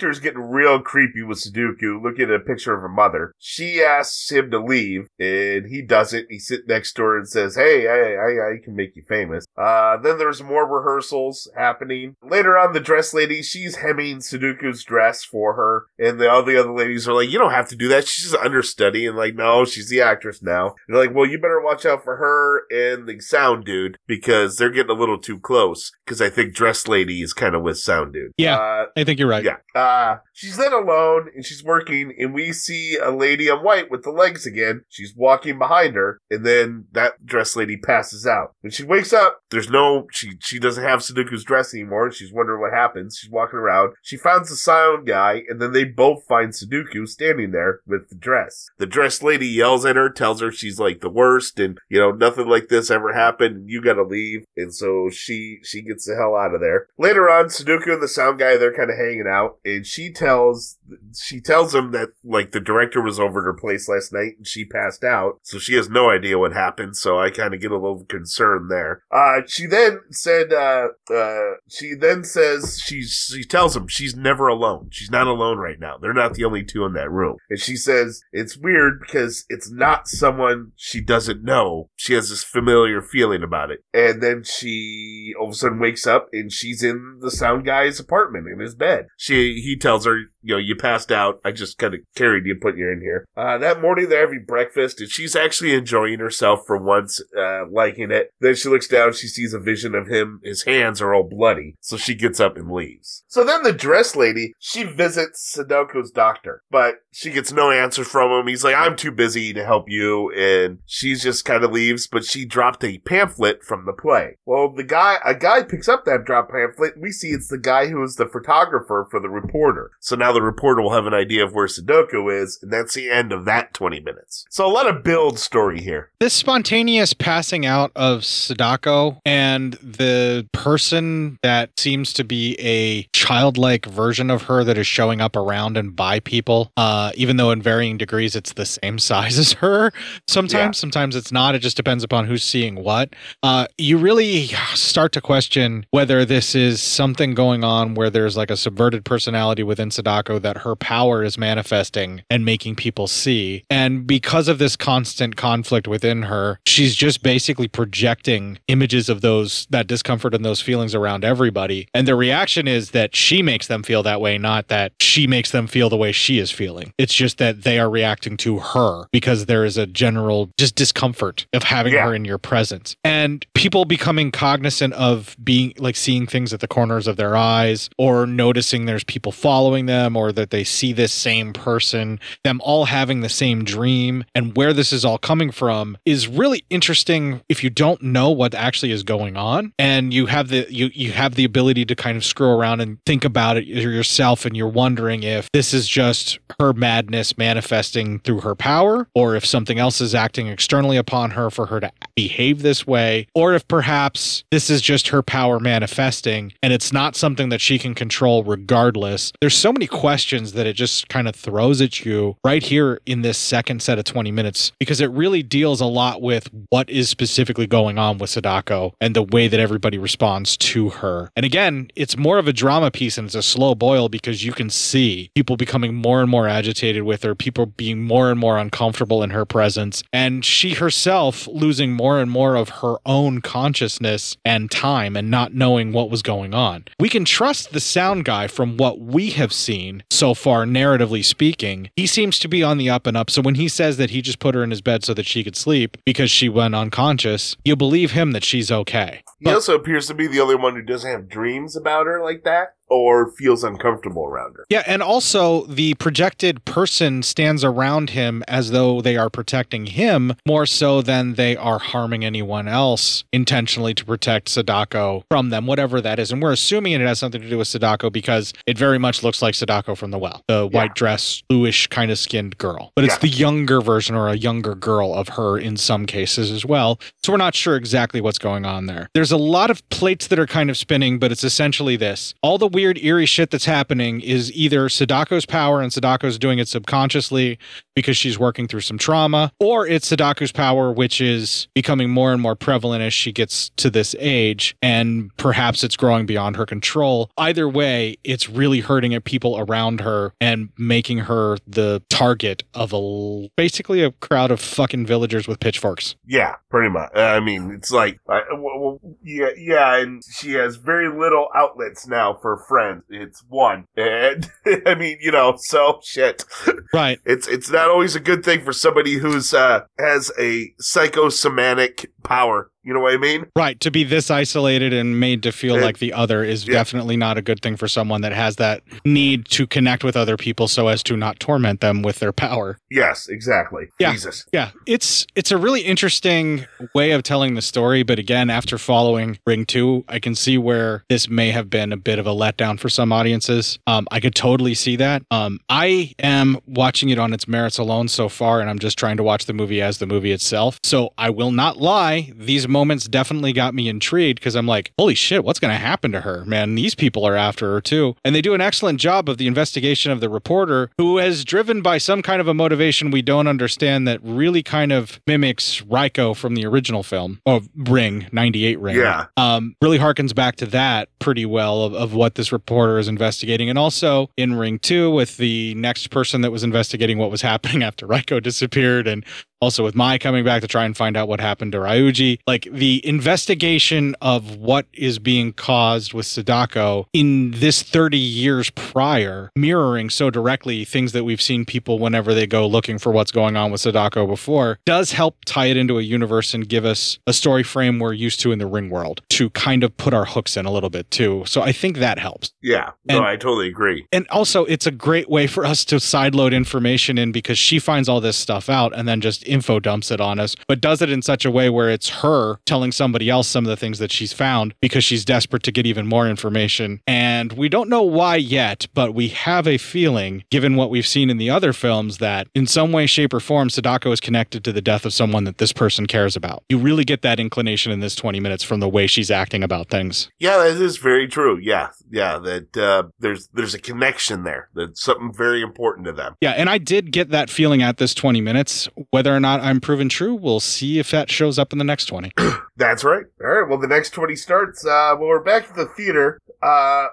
F: is getting real creepy with Sadako, looking at a picture of her mother. She asks him to leave, and he doesn't. He sits next to her and says, "Hey, I, I, I can make you famous." Uh, then there's more rehearsals happening. Later on, the dress lady, she's hemming Sadako's dress for her, and the, all the other ladies are like, "You don't have to do that. She's just understudy." And like, no, she's the actress now. And they're like, "Well, you better watch out out for her and the sound dude because they're getting a little too close. Because I think Dress Lady is kind of with sound dude.
E: Yeah,
F: Uh,
E: I think you're right.
F: yeah. Uh, she's then alone and she's working, and we see a lady on white with the legs again. She's walking behind her, and then that dress lady passes out. When she wakes up, there's no she she doesn't have Sadako's dress anymore. She's wondering what happens. She's walking around. She finds the sound guy, and then they both find Sadako standing there with the dress. The dress lady yells at her, tells her she's like the worst, and you know nothing like this ever happened, you gotta leave. And so she she gets the hell out of there. Later on, Sadako and the sound guy they're kind of hanging out, and she tells she tells him that like the director was over at her place last night and she passed out, so she has no idea what happened. So I kind of get a little concerned there. Uh, she then said, uh, uh, she then says she's she tells him she's never alone. She's not alone right now. They're not the only two in that room, and she says it's weird because it's not someone she doesn't know. She has this familiar feeling about it, and then she all of a sudden wakes up and she's in the sound guy's apartment in his bed. She he tells her, you know, you passed out. I just kind of carried you, put you in here. Uh, that morning they're having breakfast, and she's actually enjoying herself for once, uh, liking it. Then she looks down, she sees a vision of him. His hands are all bloody, so she gets up and leaves. So then the dress lady she visits Sadako's doctor, but she gets no answer from him. He's like, "I'm too busy to help you," and she just kind of leaves. But she dropped a pamphlet from the play. Well, the guy, a guy picks up that drop pamphlet. We see it's the guy who is the photographer for the reporter. So now the reporter will have an idea of where Sadako is, and that's the end of that 20 minutes. So a lot of build story here.
E: This spontaneous passing out of Sadako and the person that seems to be a childlike version of her that is showing up around and by people, uh, even though in varying degrees it's the same size as her. Sometimes, sometimes it's not. It just depends upon who's seeing what. Uh, you really start to question whether this is something going on where there's like a subverted personality within Sadako that her power is manifesting and making people see. And because of this constant conflict within her, she's just basically projecting images of those that discomfort and those feelings around everybody. And the reaction is that she makes them feel that way, not that she makes them feel the way she is feeling. It's just that they are reacting to her because there is a general just discomfort of having her in your presence. And people becoming cognizant of being like seeing things at the corners of their eyes or noticing there's people following them or that they see this same person, them all having the same dream and where this is all coming from is really interesting if you don't know what actually is going on and you have the you you have the ability to kind of screw around and think about it yourself and you're wondering if this is just her madness manifesting through her power or if something else is acting externally upon her for her to behave this way or if perhaps this is just her power manifesting and it's not something that she can control regardless. There's so many questions that it just kind of throws at you right here in this second set of 20 minutes because it really deals a lot with what is specifically going on with Sadako and the way that everybody responds to her. And again, it's more of a drama piece and it's a slow boil because you can see people becoming more and more agitated with her, people being more and more uncomfortable in her presence, and she herself losing more and more of her own consciousness and time and not knowing what was going on. We can trust the sound guy from what we have seen so far, narratively speaking. He seems to be on the up and up. So when he says that he just put her in his bed so that she could sleep because she went unconscious, you believe him that she's okay.
F: He also appears to be the only one who doesn't have dreams about her like that or feels uncomfortable around her.
E: Yeah, and also the projected person stands around him as though they are protecting him more so than they are harming anyone else intentionally to protect Sadako from them, whatever that is. And we're assuming it has something to do with Sadako because it very much looks like Sadako from the well, the white dress, bluish kind of skinned girl. But it's
F: Yeah.
E: the younger version or a younger girl of her in some cases as well. So we're not sure exactly what's going on there. There's a lot of plates that are kind of spinning, but it's essentially this. All the weird, eerie shit that's happening is either Sadako's power and Sadako's doing it subconsciously because she's working through some trauma, or it's Sadako's power, which is becoming more and more prevalent as she gets to this age, and perhaps it's growing beyond her control. Either way, it's really hurting at people around her and making her the target of a basically a crowd of fucking villagers with pitchforks.
F: Yeah, pretty much. I mean, it's like, I, well, yeah, yeah, and she has very little outlets now for friends. It's one. And I mean, you know, so shit.
E: Right.
F: It's it's not always a good thing for somebody who's uh has a psychosomatic power. You know what I mean?
E: Right. To be this isolated and made to feel
F: And-
E: like the other is
F: Yeah.
E: definitely not a good thing for someone that has that need to connect with other people so as to not torment them with their power.
F: Yes, exactly.
E: Yeah.
F: Jesus.
E: Yeah, it's it's a really interesting way of telling the story, but again, after following Ring 2, I can see where this may have been a bit of a letdown for some audiences. Um, I could totally see that. Um, I am watching it on its merits alone so far, and I'm just trying to watch the movie as the movie itself. So I will not lie, these moments definitely got me intrigued because I'm like, holy shit, what's going to happen to her? Man, these people are after her too. And they do an excellent job of the investigation of the reporter who is driven by some kind of a motivation we don't understand that really kind of mimics Reiko from the original film of Ring, 98 Ring.
F: Yeah.
E: Um, really harkens back to that pretty well of, of what this reporter is investigating. And also in Ring 2 with the next person that was investigating what was happening after Reiko disappeared and also with Mai coming back to try and find out what happened to Ryuji. Like the investigation of what is being caused with Sadako in this 30 years prior, mirroring so directly things that we've seen people whenever they go looking for what's going on with Sadako before, does help tie it into a universe and give us a story frame we're used to in the ring world to kind of put our hooks in a little bit too. So I think that helps.
F: Yeah. No, I totally agree.
E: And also, it's a great way for us to sideload information in because she finds all this stuff out and then just info dumps it on us, but does it in such a way where it's her telling somebody else some of the things that she's found because she's desperate to get even more information. And we don't know why yet, but we have a feeling, given what we've seen in the other films, that in some way, shape, or form, Sadako is connected to the death of someone that this person cares about. You really get that inclination in this 20 minutes from the way she's acting about things.
F: Yeah, that is very true. Yeah, yeah. That uh, there's there's a connection there. That's something very important to them.
E: Yeah, and I did get that feeling at this 20 minutes. Whether or not I'm proven true, we'll see if that shows up in the next 20.
F: That's right. All right. Well, the next twenty starts. Uh, well, we're back to the theater. Uh,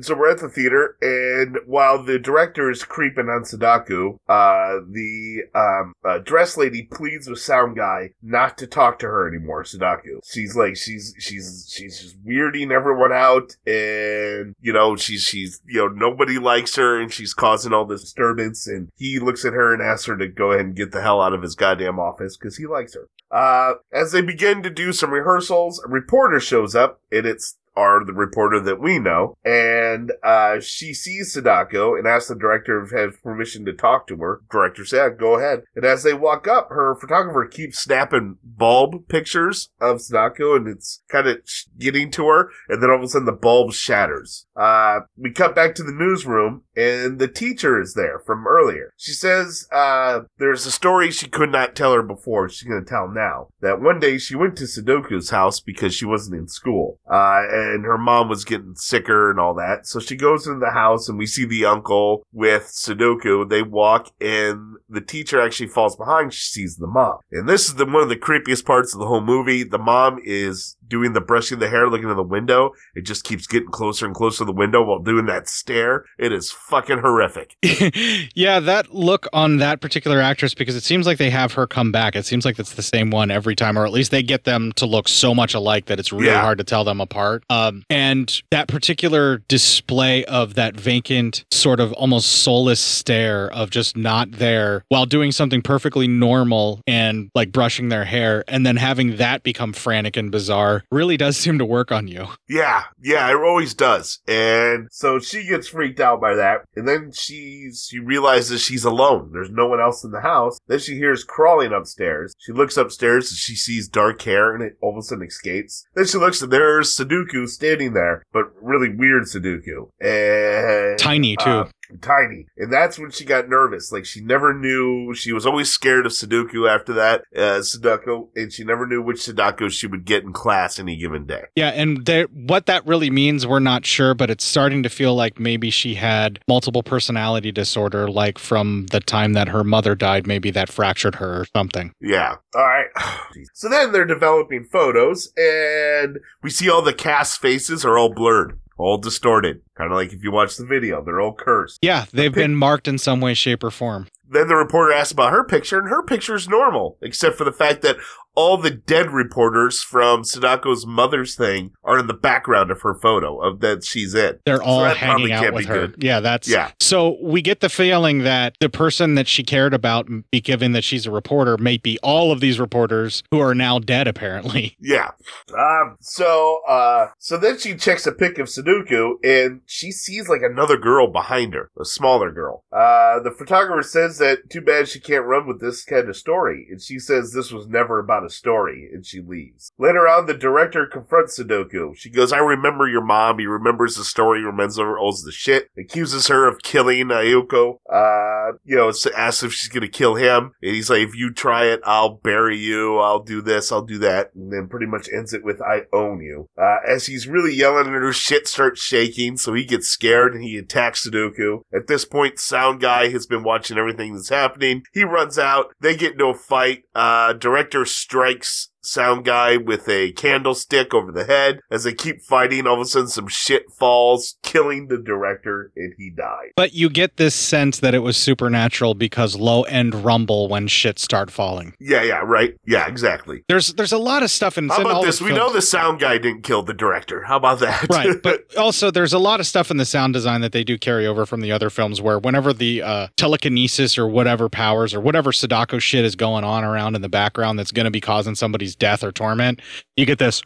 F: so we're at the theater, and while the director is creeping on Sadako, uh, the um uh, dress lady pleads with sound guy not to talk to her anymore. Sadako. She's like she's she's she's just weirding everyone out, and you know she's she's you know nobody likes her, and she's causing all this disturbance. And he looks at her and asks her to go ahead and get the hell out of his goddamn office because he likes her. Uh, as they begin to do some rehearsals, a reporter shows up, and it's are the reporter that we know, and uh, she sees Sadako and asks the director if has permission to talk to her. Director said, "Go ahead." And as they walk up, her photographer keeps snapping bulb pictures of Sadako, and it's kind of getting to her. And then all of a sudden, the bulb shatters. Uh, we cut back to the newsroom, and the teacher is there from earlier. She says uh, there's a story she could not tell her before. She's going to tell now that one day she went to Sadako's house because she wasn't in school, uh, and her mom was getting sicker and all that. So she goes into the house, and we see the uncle with Sadako. They walk, and the teacher actually falls behind. She sees the mom, and this is the one of the creepiest parts of the whole movie. The mom is doing the brushing the hair, looking in the window. It just keeps getting closer and closer to the window while doing that stare. It is fucking horrific.
E: yeah, that look on that particular actress, because it seems like they have her come back. It seems like it's the same one every time, or at least they get them to look so much alike that it's really
F: Yeah.
E: hard to tell them apart. Um, and that particular display of that vacant, sort of almost soulless stare of just not there while doing something perfectly normal and like brushing their hair, and then having that become frantic and bizarre really does seem to work on you.
F: Yeah, yeah, it always does. And so she gets freaked out by that. And then she's, she realizes she's alone. There's no one else in the house. Then she hears crawling upstairs. She looks upstairs and she sees dark hair and it all of a sudden escapes. Then she looks and there's Sadako standing there, but really weird Sadako. And
E: Tiny, too.
F: uh, tiny. And that's when she got nervous. Like she never knew, she was always scared of Sadako after that, uh, Sadako, and she never knew which Sadako she would get in class any given day.
E: Yeah, and there, what that really means, we're not sure, but it's starting to feel like maybe she had multiple personality disorder, like from the time that her mother died, maybe that fractured her or something.
F: Yeah. All right. so then they're developing photos, and we see all the cast faces are all blurred, all distorted. Kind of like if you watch the video, they're all cursed.
E: Yeah, they've
F: pic-
E: been marked in some way, shape, or form.
F: Then the reporter asks about her picture, and her picture is normal, except for the fact that all the dead reporters from Sadako's mother's thing are in the background of her photo of that she's in.
E: They're all
F: that
E: hanging out with her.
F: good.
E: Yeah, that's
F: Yeah.
E: So we get the feeling that the person that she cared about, be given that she's a reporter, may be all of these reporters who are now dead. Apparently,
F: Yeah. Um. So, uh, so then she checks a pic of Sadako, and she sees like another girl behind her, a smaller girl. Uh, the photographer says that too bad she can't run with this kind of story, and she says this was never about a story, and she leaves. Later on, the director confronts Sadako. She goes, "I remember your mom. He remembers the story. Remembers the shit. Accuses her of killing Ayuko. Uh, you know, asks if she's gonna kill him, and he's like, if you try it, I'll bury you. I'll do this. I'll do that, and then pretty much ends it with, I own you. Uh, as he's really yelling at her, shit starts shaking, so he gets scared and he attacks Sadako. At this point, Sound Guy has been watching everything that's happening. He runs out. They get into a fight. Uh, director strikes sound guy with a candlestick over the head. As they keep fighting, all of a sudden some shit falls, killing the director, and he died.
E: but you get this sense that it was supernatural because low end rumble when shit start falling.
F: Yeah, yeah, right. Yeah, exactly.
E: There's there's a lot of stuff in,
F: How
E: in all
F: about
E: the
F: this? We know the sound guy didn't kill the director. How about that?
E: right but also there's a lot of stuff in the sound design that they do carry over from the other films where whenever the uh, telekinesis or whatever powers or whatever sadako shit is going on around in the background that's going to be causing somebody's death or torment you get this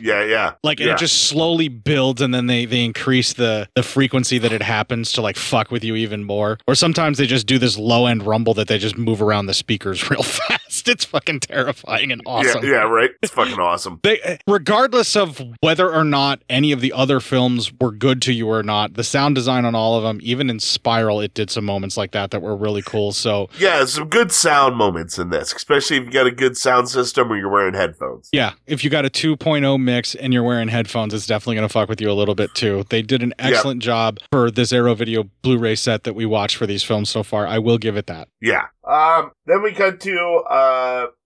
F: yeah, yeah.
E: like
F: yeah.
E: it just slowly builds and then they they increase the the frequency that it happens to like fuck with you even more or sometimes they just do this low end rumble that they just move around the speakers real fast it's fucking terrifying and awesome
F: Yeah, yeah, right. It's fucking awesome.
E: they, regardless of whether or not any of the other films were good to you or not, the sound design on all of them, even in Spiral, it did some moments like that that were really cool. So
F: Yeah, some good sound moments in this, especially if you got a good sound system or you're wearing headphones.
E: yeah, if you got a 2.0 mix and you're wearing headphones, it's definitely going to fuck with you a little bit too. They did an excellent job for this Arrow Video Blu-ray set that we watched for these films so far. I will give it that.
F: Yeah. Um. Then we cut to uh.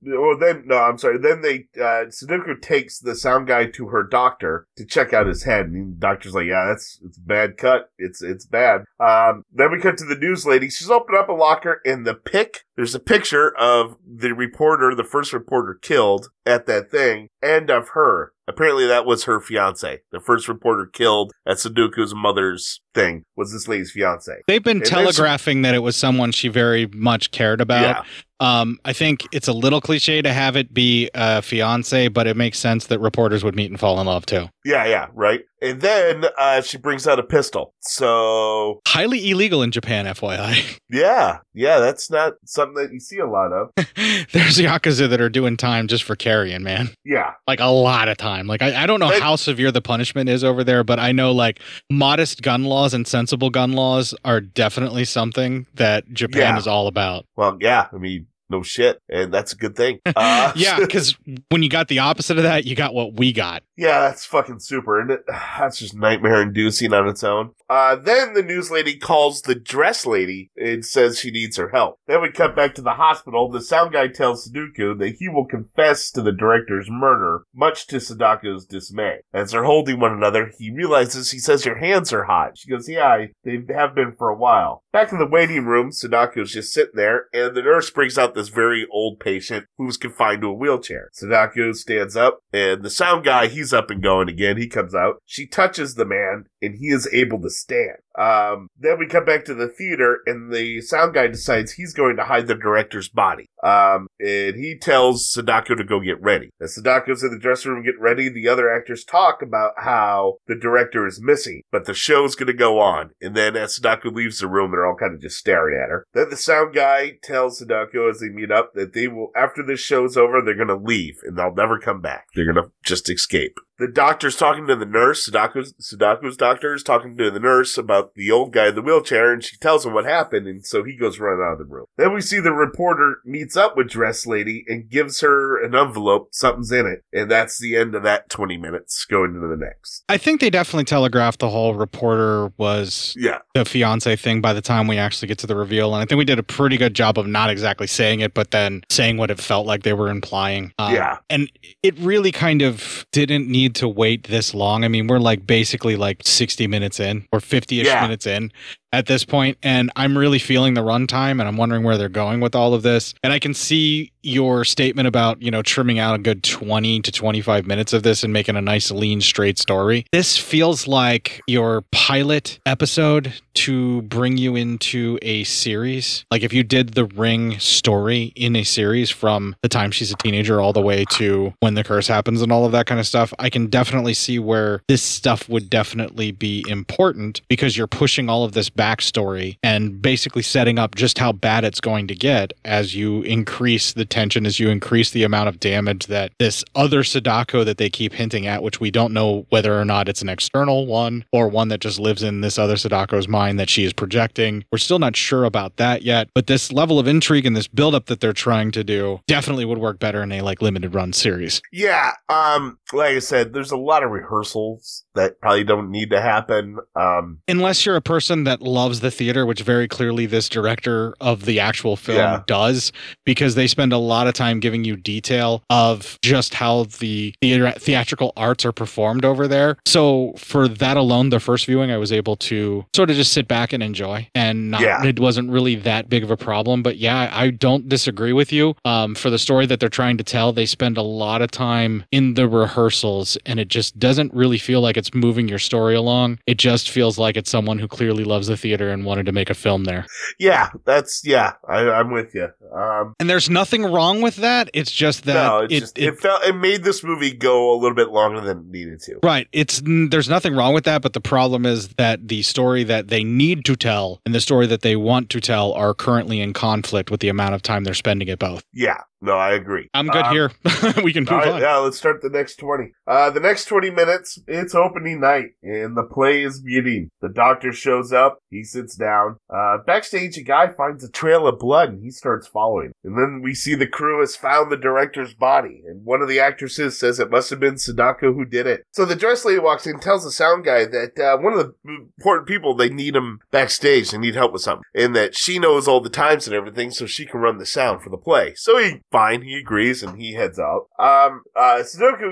F: Well, then no, I'm sorry. Then they uh Sadako takes the sound guy to her doctor to check out his head, and the doctor's like, "Yeah, that's it's bad cut. It's it's bad." Um. Then we cut to the news lady. She's opened up a locker, and the pic. There's a picture of the reporter, the first reporter killed at that thing, and of her. Apparently, that was her fiance. The first reporter killed at Sadako's mother's thing was this lady's fiance.
E: They've been
F: And
E: telegraphing that it was someone she very much cared about.
F: Yeah.
E: Um, I think it's a little cliche to have it be a fiance, but it makes sense that reporters would meet and fall in love too.
F: Yeah, yeah, right. And then uh, she brings out a pistol. So
E: Highly illegal in Japan, FYI.
F: yeah, yeah, that's not something that you see a lot of.
E: There's yakuza that are doing time just for carrying, man.
F: Yeah,
E: Like a lot of time. Like I, I don't know
F: They-
E: how severe the punishment is over there, but I know like modest gun laws and sensible gun laws are definitely something that Japan
F: Yeah.
E: is all about.
F: well, yeah. I mean, no shit, and that's a good thing. Uh,
E: Yeah, because when you got the opposite of that, you got what we got.
F: Yeah, that's fucking super, and it? That's just nightmare inducing on its own. Uh, then the news lady calls the dress lady and says she needs her help. Then we cut back to the hospital. The sound guy tells Sadako that he will confess to the director's murder, much to Sadako's dismay. As they're holding one another, he realizes he says, Your hands are hot. She goes, Yeah, I- they have been for a while. Back in the waiting room, Sadako's just sitting there, and the nurse brings out this very old patient who's confined to a wheelchair. Sadako stands up, and the sound guy, he's up and going again. He comes out. She touches the man, and he is able to stand. Um, then we come back to the theater, and the sound guy decides he's going to hide the director's body. Um, and he tells Sadako to go get ready. As Sadako's in the dressing room getting ready, the other actors talk about how the director is missing, but the show's gonna go on. And then as Sadako leaves the room, they're all kind of just staring at her. Then the sound guy tells Sadako as they meet up that they will, after this show's over, they're gonna leave and they'll never come back. They're gonna just escape. The doctor's talking to the nurse. Sadako's, Sadako's doctor is talking to the nurse about the old guy in the wheelchair, and she tells him what happened, and so he goes running out of the room. Then we see the reporter meets up with Dress Lady and gives her an envelope. Something's in it, and that's the end of that 20 minutes. Going into the next.
E: I think they definitely telegraphed the whole reporter was
F: Yeah.
E: the fiance thing by the time we actually get to the reveal. And I think we did a pretty good job of not exactly saying it, but then saying what it felt like they were implying. Um,
F: Yeah.
E: And it really kind of didn't need to wait this long. I mean, we're like basically like 60 minutes in or 50 ish
F: Yeah.
E: minutes in. At this point, and I'm really feeling the runtime, and I'm wondering where they're going with all of this. And I can see your statement about you know trimming out a good 20 to 25 minutes of this and making a nice lean straight story this feels like your pilot episode to bring you into a series like if you did the ring story in a series from the time she's a teenager all the way to when the curse happens and all of that kind of stuff i can definitely see where this stuff would definitely be important because you're pushing all of this backstory and basically setting up just how bad it's going to get as you increase the tension as you increase the amount of damage that this other Sadako that they keep hinting at, which we don't know whether or not it's an external one or one that just lives in this other Sadako's mind that she is projecting. We're still not sure about that yet, but this level of intrigue and this buildup that they're trying to do definitely would work better in a like limited run series.
F: Yeah, um, like I said, there's a lot of rehearsals that probably don't need to happen. Um,
E: Unless you're a person that loves the theater, which very clearly this director of the actual film
F: Yeah.
E: does, because they spend a lot of time giving you detail of just how the theater- theatrical arts are performed over there. So for that alone, the first viewing, I was able to sort of just sit back and enjoy, and not,
F: Yeah.
E: it wasn't really that big of a problem. But yeah, I don't disagree with you. Um, for the story that they're trying to tell, they spend a lot of time in the rehearsals, and it just doesn't really feel like it's moving your story along. It just feels like it's someone who clearly loves the theater and wanted to make a film there.
F: yeah, that's yeah, I, I'm with you. Um,
E: And there's nothing wrong with that. It's just that
F: no, it's
E: it,
F: just it, felt it made this movie go a little bit longer than it needed to.
E: Right. It's there's nothing wrong with that, but the problem is that the story that they need to tell and the story that they want to tell are currently in conflict with the amount of time they're spending at both.
F: Yeah, no, I agree.
E: I'm good
F: Um,
E: here. we can move
F: All right,
E: on.
F: yeah, let's start the next 20. Uh, the next 20 minutes, it's opening night, and the play is beginning. The doctor shows up, he sits down. Uh, backstage, a guy finds a trail of blood, and he starts following. And then we see the crew has found the director's body, and one of the actresses says it must have been Sadako who did it. So the dress lady walks in, tells the sound guy that uh, one of the important people, they need him backstage, they need help with something, and that she knows all the times and everything, so she can run the sound for the play. So he, fine, he agrees, and he heads out. Um, uh,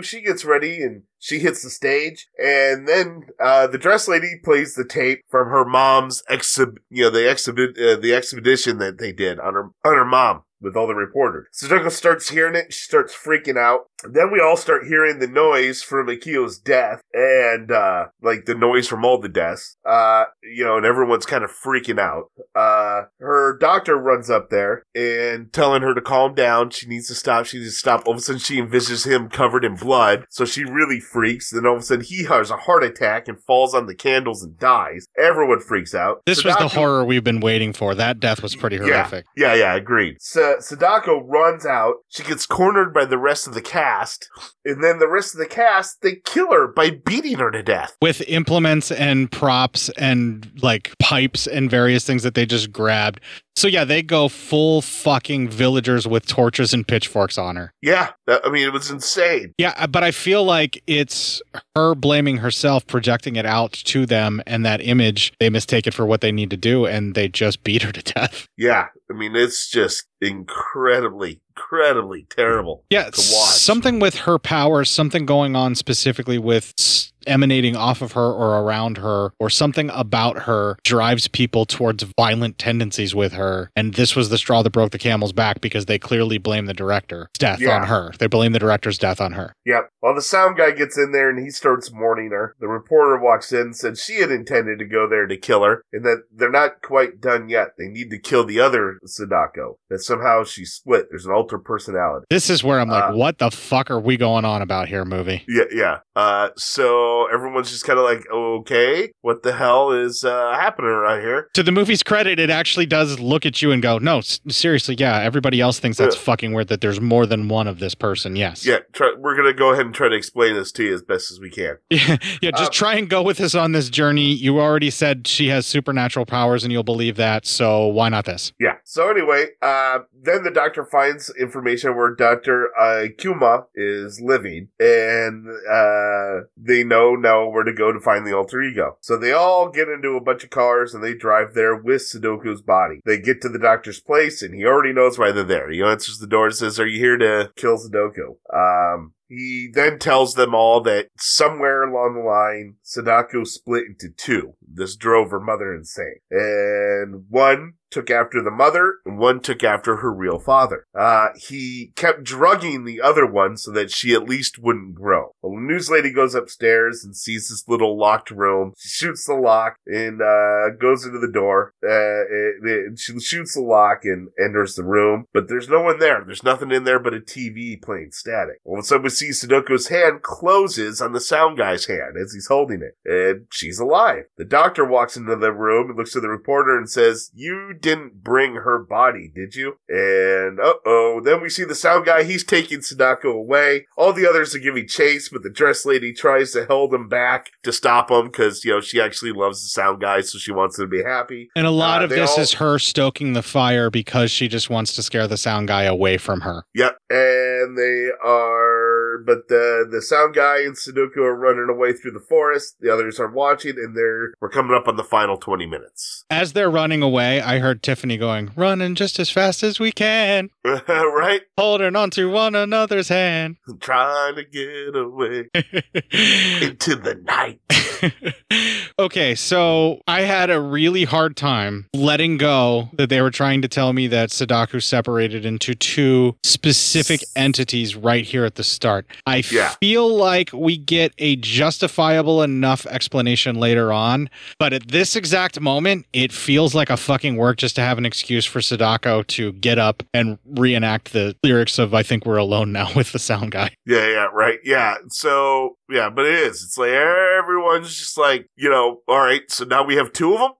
F: she gets ready, and she hits the stage, and then uh, the dress lady plays the tape from her mom's exhib, you know, the exhibit, uh, the expedition that they did on her on her mom with all the reporters. Sadako starts hearing it. She starts freaking out. Then we all start hearing the noise from Akio's death, and uh, like the noise from all the deaths. Uh, you know, and everyone's kind of freaking out. Uh, her doctor runs up there and telling her to calm down. She needs to stop. She needs to stop. All of a sudden, she envisions him covered in blood, so she really freaks. Then all of a sudden, he has a heart attack and falls on the candles and dies. Everyone freaks out.
E: This was the horror we've been waiting for. That death was pretty horrific.
F: yeah, yeah, agreed. So Sadako runs out. She gets cornered by the rest of the cast, and then the rest of the cast they kill her by beating her to death.
E: With implements and props and like pipes and various things that they just grabbed. So yeah, they go full fucking villagers with torches and pitchforks on her.
F: Yeah, that, I mean it was insane.
E: Yeah, uh, but I feel like it's her blaming herself, projecting it out to them, and that image, they mistake it for what they need to do, and they just beat her to death.
F: Yeah, I mean it's just incredibly, incredibly terrible.
E: Yeah,
F: to watch.
E: something with her powers, something going on specifically with emanating off of her or around her, or something about her drives people towards violent tendencies with her. And this was the straw that broke the camel's back because they clearly blame the director's death
F: Yeah.
E: on her. They blame the director's death on her.
F: Yep. Well, the sound guy gets in there and he starts mourning her. The reporter walks in and said she had intended to go there to kill her and that they're not quite done yet. They need to kill the other Sadako. That somehow she's split. There's an personality.
E: This is where I'm like,
F: Uh,
E: what the fuck are we going on about here, movie?
F: Yeah, yeah. Uh, so everyone's just kind of like, okay, what the hell is uh, happening right here?
E: To the movie's credit, it actually does look at you and go, no, s- seriously, yeah, everybody else thinks that's
F: Yeah.
E: fucking weird that there's more than one of this person, yes.
F: Yeah, try, we're gonna go ahead and try to explain this to you as best as we can.
E: Yeah, yeah, just try and go with us on this journey. You already said she has supernatural powers and you'll believe that, so why not this?
F: Yeah. So anyway, uh, then the doctor finds information where Doctor uh, Kuma is living, and uh, they know now where to go to find the alter ego. So they all get into a bunch of cars and they drive there with Sadako's body. They get to the doctor's place, and he already knows why they're there. He answers the door and says, "Are you here to kill Sadako?" Um, He then tells them all that somewhere along the line, Sadako split into two. This drove her mother insane. And one took after the mother and one took after her real father. Uh, he kept drugging the other one so that she at least wouldn't grow. Well, the news lady goes upstairs and sees this little locked room. She shoots the lock and, uh, goes into the door. Uh, it- it- she shoots the lock and enters the room, but there's no one there. There's nothing in there but a TV playing static. All of a sudden we see Sadako's hand closes on the sound guy's hand as he's holding it, and she's alive. The doctor walks into the room and looks at the reporter and says, You didn't bring her body, did you? And uh oh, then we see the sound guy, he's taking Sadako away. All the others are giving chase, but the dress lady tries to hold him back to stop him because, you know, she actually loves the sound guy, so she wants him to be happy.
E: And a lot
F: Uh,
E: of this
F: all-
E: is her stoking the fire because she just wants to scare the sound guy away from her.
F: Yep, and they are, but the the sound guy and Sadako are running away through the forest. The others are watching, and they're we're coming up on the final twenty minutes.
E: As they're running away, I heard Tiffany going, running just as fast as we can,
F: right?
E: holding onto one another's hand.
F: Trying to get away into the night.
E: okay, so I had a really hard time letting go that they were trying to tell me that Sadako separated into two specific entities right here at the start. I
F: Yeah.
E: feel like we get a justifiable enough explanation later on, but at this exact moment, it feels like a fucking work just to have an excuse for Sadako to get up and reenact the lyrics of I Think We're Alone Now with the sound guy.
F: Yeah, yeah, right. Yeah. So, yeah, but it is. It's like everyone's just like, you know, all right, so now we have two of them?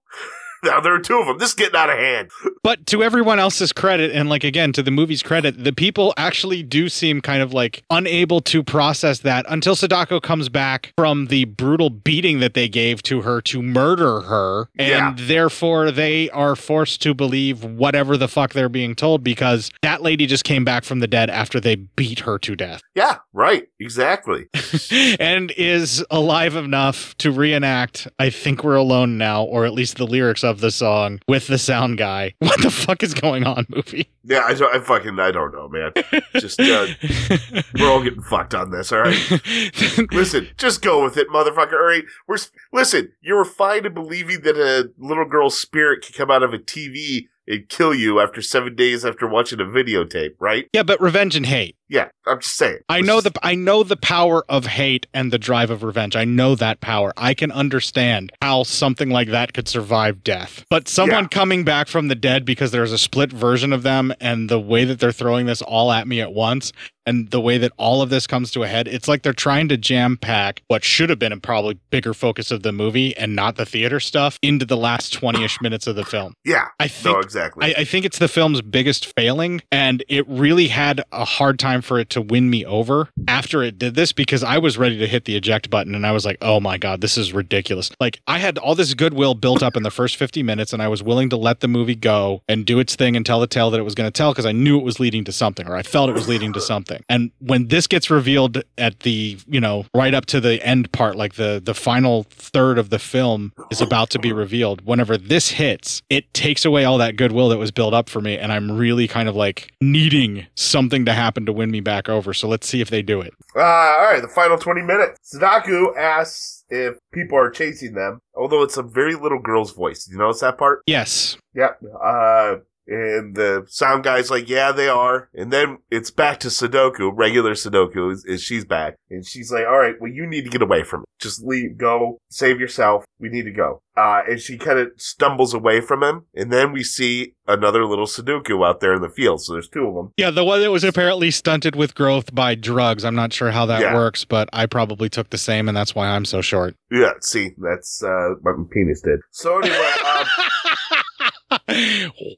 F: now there are two of them. This is getting out of hand.
E: But to everyone else's credit, and like again, to the movie's credit, the people actually do seem kind of like unable to process that until Sadako comes back from the brutal beating that they gave to her to murder her. And therefore, they are forced to believe whatever the fuck they're being told because that lady just came back from the dead after they beat her to death
F: Yeah, right. Exactly.
E: and is alive enough to reenact I Think We're Alone Now, or at least the lyrics of the song with the sound guy. What the fuck is going on, movie?
F: Yeah, I, don't, I fucking, I don't know, man. Just, uh, we're all getting fucked on this, all right? listen, just go with it, motherfucker. All right, we're listen. You were fine in believing that a little girl's spirit could come out of a TV and kill you after seven days after watching a videotape, right?
E: Yeah, but revenge and hate.
F: Yeah, I'm just saying.
E: I know the I know the power of hate and the drive of revenge. I know that power. I can understand how something like that could survive death. But someone
F: Yeah.
E: coming back from the dead because there's a split version of them and the way that they're throwing this all at me at once and the way that all of this comes to a head, it's like they're trying to jam pack what should have been a probably bigger focus of the movie and not the theater stuff into the last 20ish minutes of the film.
F: Yeah,
E: I think
F: no, exactly.
E: I, I think it's the film's biggest failing, and it really had a hard time for it to win me over after it did this because I was ready to hit the eject button and I was like, oh my God, this is ridiculous. Like, I had all this goodwill built up in the first 50 minutes, and I was willing to let the movie go and do its thing and tell the tale that it was going to tell because I knew it was leading to something or I felt it was leading to something. And when this gets revealed at the, you know, right up to the end part, like the, the final third of the film is about to be revealed, whenever this hits, it takes away all that goodwill that was built up for me. And I'm really kind of like needing something to happen to win me back over. So let's see if they do it.
F: Uh, all right, the final 20 minutes. Sadako asks if people are chasing them, although it's a very little girl's voice. Did you notice that part?
E: Yes.
F: Yeah. Uh, and the sound guy's like, yeah, they are. And then it's back to Sadako, regular Sadako, is, is she's back. And she's like, all right, well, you need to get away from it. Just leave, go, save yourself. We need to go. Uh, and she kind of stumbles away from him. And then we see another little Sadako out there in the field. So there's two of them.
E: Yeah, the one that was apparently stunted with growth by drugs. I'm not sure how that
F: Yeah.
E: works, but I probably took the same, and that's why I'm so short.
F: Yeah, see, that's, uh, what my penis did. So anyway, um,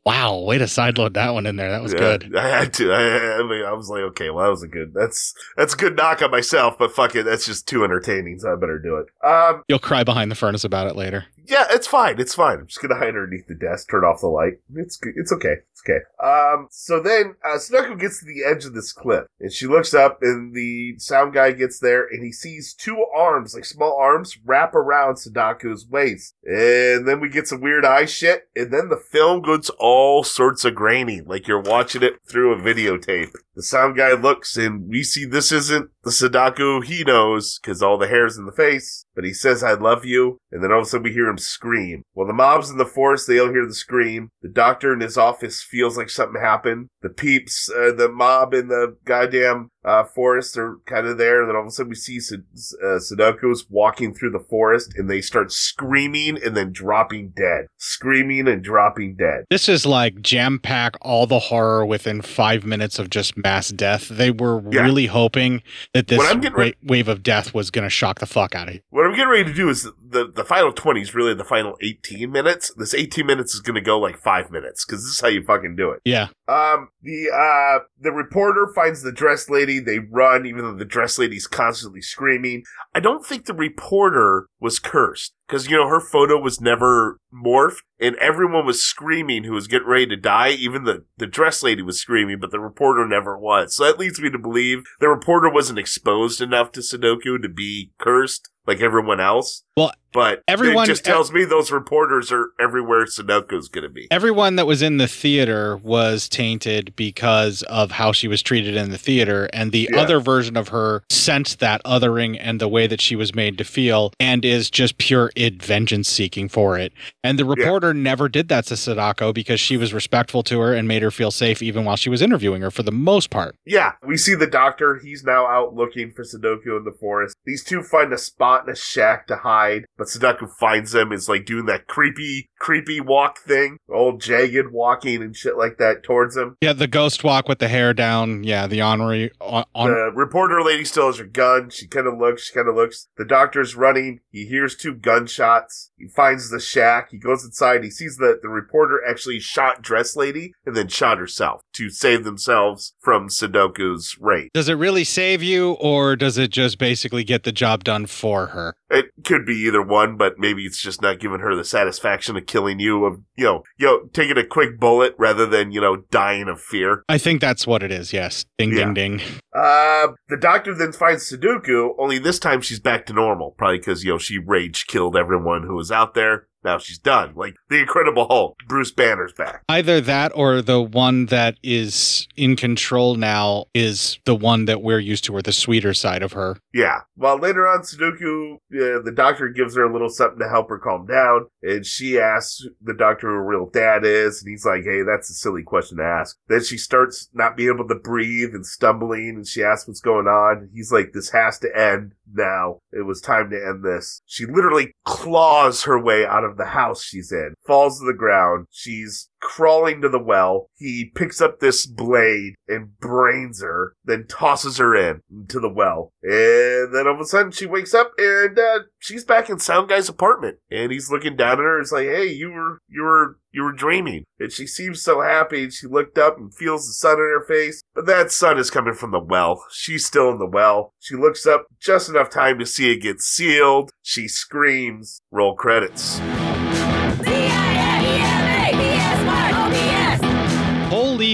E: wow, way to sideload that one in there. That was
F: Yeah,
E: good.
F: I had to. I, I mean, I was like, okay, well, that was a good. That's that's a good knock on myself, but fuck it, that's just too entertaining, so I better do it. Um,
E: You'll cry behind the furnace about it later.
F: yeah, it's fine. It's fine. I'm just gonna hide underneath the desk, turn off the light. It's good. It's okay. It's okay. Um, so then uh, Sadako gets to the edge of this cliff, and she looks up, and the sound guy gets there, and he sees two arms, like small arms, wrap around Sadako's waist, and then we get some weird eye shit, and then the film goes all sorts of grainy, like you're watching it through a videotape. The sound guy looks, and we see this isn't the Sadako, he knows because all the hair's in the face, but he says, I love you. And then all of a sudden we hear him scream. Well, the mob's in the forest, they all hear the scream. The doctor in his office feels like something happened. The peeps, uh, the mob in the goddamn uh, forest are kind of there. And then all of a sudden we see uh, Sadako's walking through the forest and they start screaming and then dropping dead. Screaming and dropping dead.
E: This is like jam pack all the horror within five minutes of just mass death. They were
F: Yeah.
E: really hoping that this
F: What I'm getting re-
E: wave of death was going to shock the fuck out of you.
F: What I'm getting ready to do is the, the final 20 is really the final 18 minutes. This 18 minutes is going to go like five minutes because this is how you fucking do it.
E: Yeah.
F: Um, the, uh, the reporter finds the dress lady. They run, even though the dress lady's constantly screaming. I don't think the reporter was cursed because, you know, her photo was never morphed and everyone was screaming who was getting ready to die. Even the, the dress lady was screaming, but the reporter never was. So that leads me to believe the reporter wasn't exposed enough to Sadako to be cursed like everyone else.
E: Well,
F: But
E: everyone-
F: it just tells me those reporters are everywhere Sadako's going to be.
E: Everyone that was in the theater was tainted because of how she was treated in the theater, and the
F: Yeah.
E: other version of her sensed that othering and the way that she was made to feel, and is just pure id vengeance seeking for it. And the reporter never did that to Sadako because she was respectful to her and made her feel safe even while she was interviewing her for the most part.
F: Yeah, we see the doctor. He's now out looking for Sadako in the forest. These two find a spot in a shack to hide, but Sadako finds them, is like doing that creepy, creepy walk thing, old jagged walking and shit like that towards him.
E: Yeah, the ghost walk with the hair down. Yeah, the honorary on.
F: The reporter lady still has her gun. She kind of looks, she kind of looks. The doctor's running. He hears two gunshots. He finds the shack. He goes inside. He sees that the reporter actually shot dress lady and then shot herself to save themselves from Sadako's raid.
E: does it really save you, or does it just basically get the job done for her?
F: It could be either one, but maybe it's just not giving her the satisfaction of killing you of, you know, you know, taking a quick bullet rather than, you know, dying of fear.
E: I think that's what it is. Yes. Ding,
F: Yeah.
E: ding, ding.
F: Uh, the doctor then finds Sadako, only this time she's back to normal. Probably because, you know, she rage killed everyone who was out there. Now she's done. Like the Incredible Hulk, Bruce Banner's back.
E: Either that or the one that is in control now is the one that we're used to, or the sweeter side of her.
F: Yeah. Well, later on, Sadako, uh, the doctor gives her a little something to help her calm down, and she asks the doctor who her real dad is, and he's like, hey, that's a silly question to ask. Then she starts not being able to breathe and stumbling, and she asks what's going on. and He's like, this has to end now. It was time to end this. She literally claws her way out of the house she's in, falls to the ground. She's crawling to the well. He picks up this blade and brains her, then tosses her in into the well. And then all of a sudden she wakes up and uh, she's back in Sound Guy's apartment. And he's looking down at her. It's like, hey, you were, you were, you were dreaming. And she seems so happy. And she looked up and feels the sun in her face. But that sun is coming from the well. She's still in the well. She looks up just enough time to see it get sealed. She screams. Roll credits.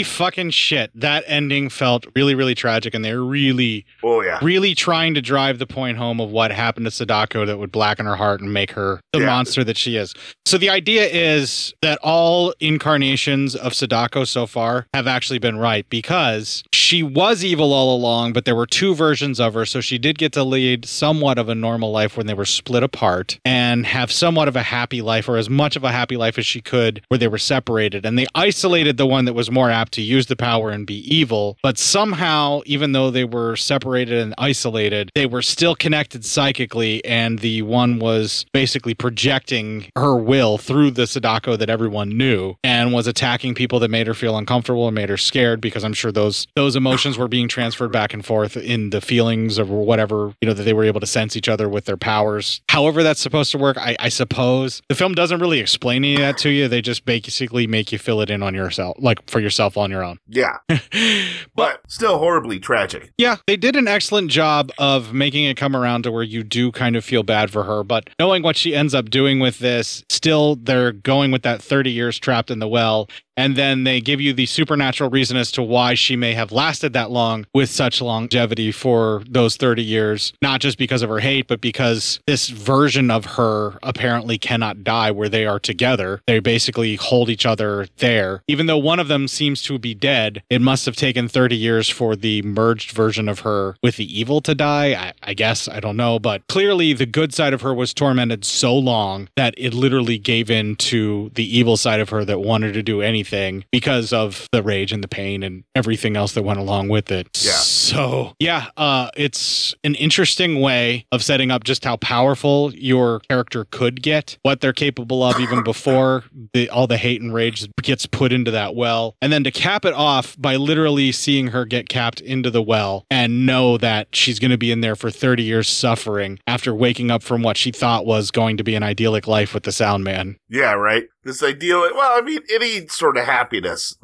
E: Fucking shit. That ending felt really, really tragic, and they're really,
F: Oh yeah.
E: really trying to drive the point home of what happened to Sadako that would blacken her heart and make her the
F: Yeah.
E: monster that she is. So the idea is that all incarnations of Sadako so far have actually been right because she was evil all along, but there were two versions of her. So she did get to lead somewhat of a normal life when they were split apart and have somewhat of a happy life or as much of a happy life as she could where they were separated. And they isolated the one that was more apt to use the power and be evil. But somehow, even though they were separated and isolated, they were still connected psychically. And the one was basically projecting her will through the Sadako that everyone knew and was attacking people that made her feel uncomfortable and made her scared because I'm sure those those emotions were being transferred back and forth in the feelings of whatever, you know, that they were able to sense each other with their powers. However that's supposed to work, I, I suppose. The film doesn't really explain any of that to you. They just basically make you fill it in on yourself, like for yourself on your own.
F: Yeah. but still horribly tragic.
E: Yeah, they did an excellent job of making it come around to where you do kind of feel bad for her, but knowing what she ends up doing with this, still they're going with that 30 years trapped in the well And then they give you the supernatural reason as to why she may have lasted that long with such longevity for those 30 years, not just because of her hate, but because this version of her apparently cannot die where they are together. They basically hold each other there. Even though one of them seems to be dead, it must have taken 30 years for the merged version of her with the evil to die. I, I guess, I don't know. But clearly, the good side of her was tormented so long that it literally gave in to the evil side of her that wanted to do anything because of the rage and the pain and everything else that went along with it.
F: Yeah.
E: So, yeah, uh, it's an interesting way of setting up just how powerful your character could get, what they're capable of even before the, all the hate and rage gets put into that well. And then to cap it off by literally seeing her get capped into the well and know that she's going to be in there for 30 years suffering after waking up from what she thought was going to be an idyllic life with the sound man.
F: Yeah, right. This ideal. Well, I mean, any sort of happiness.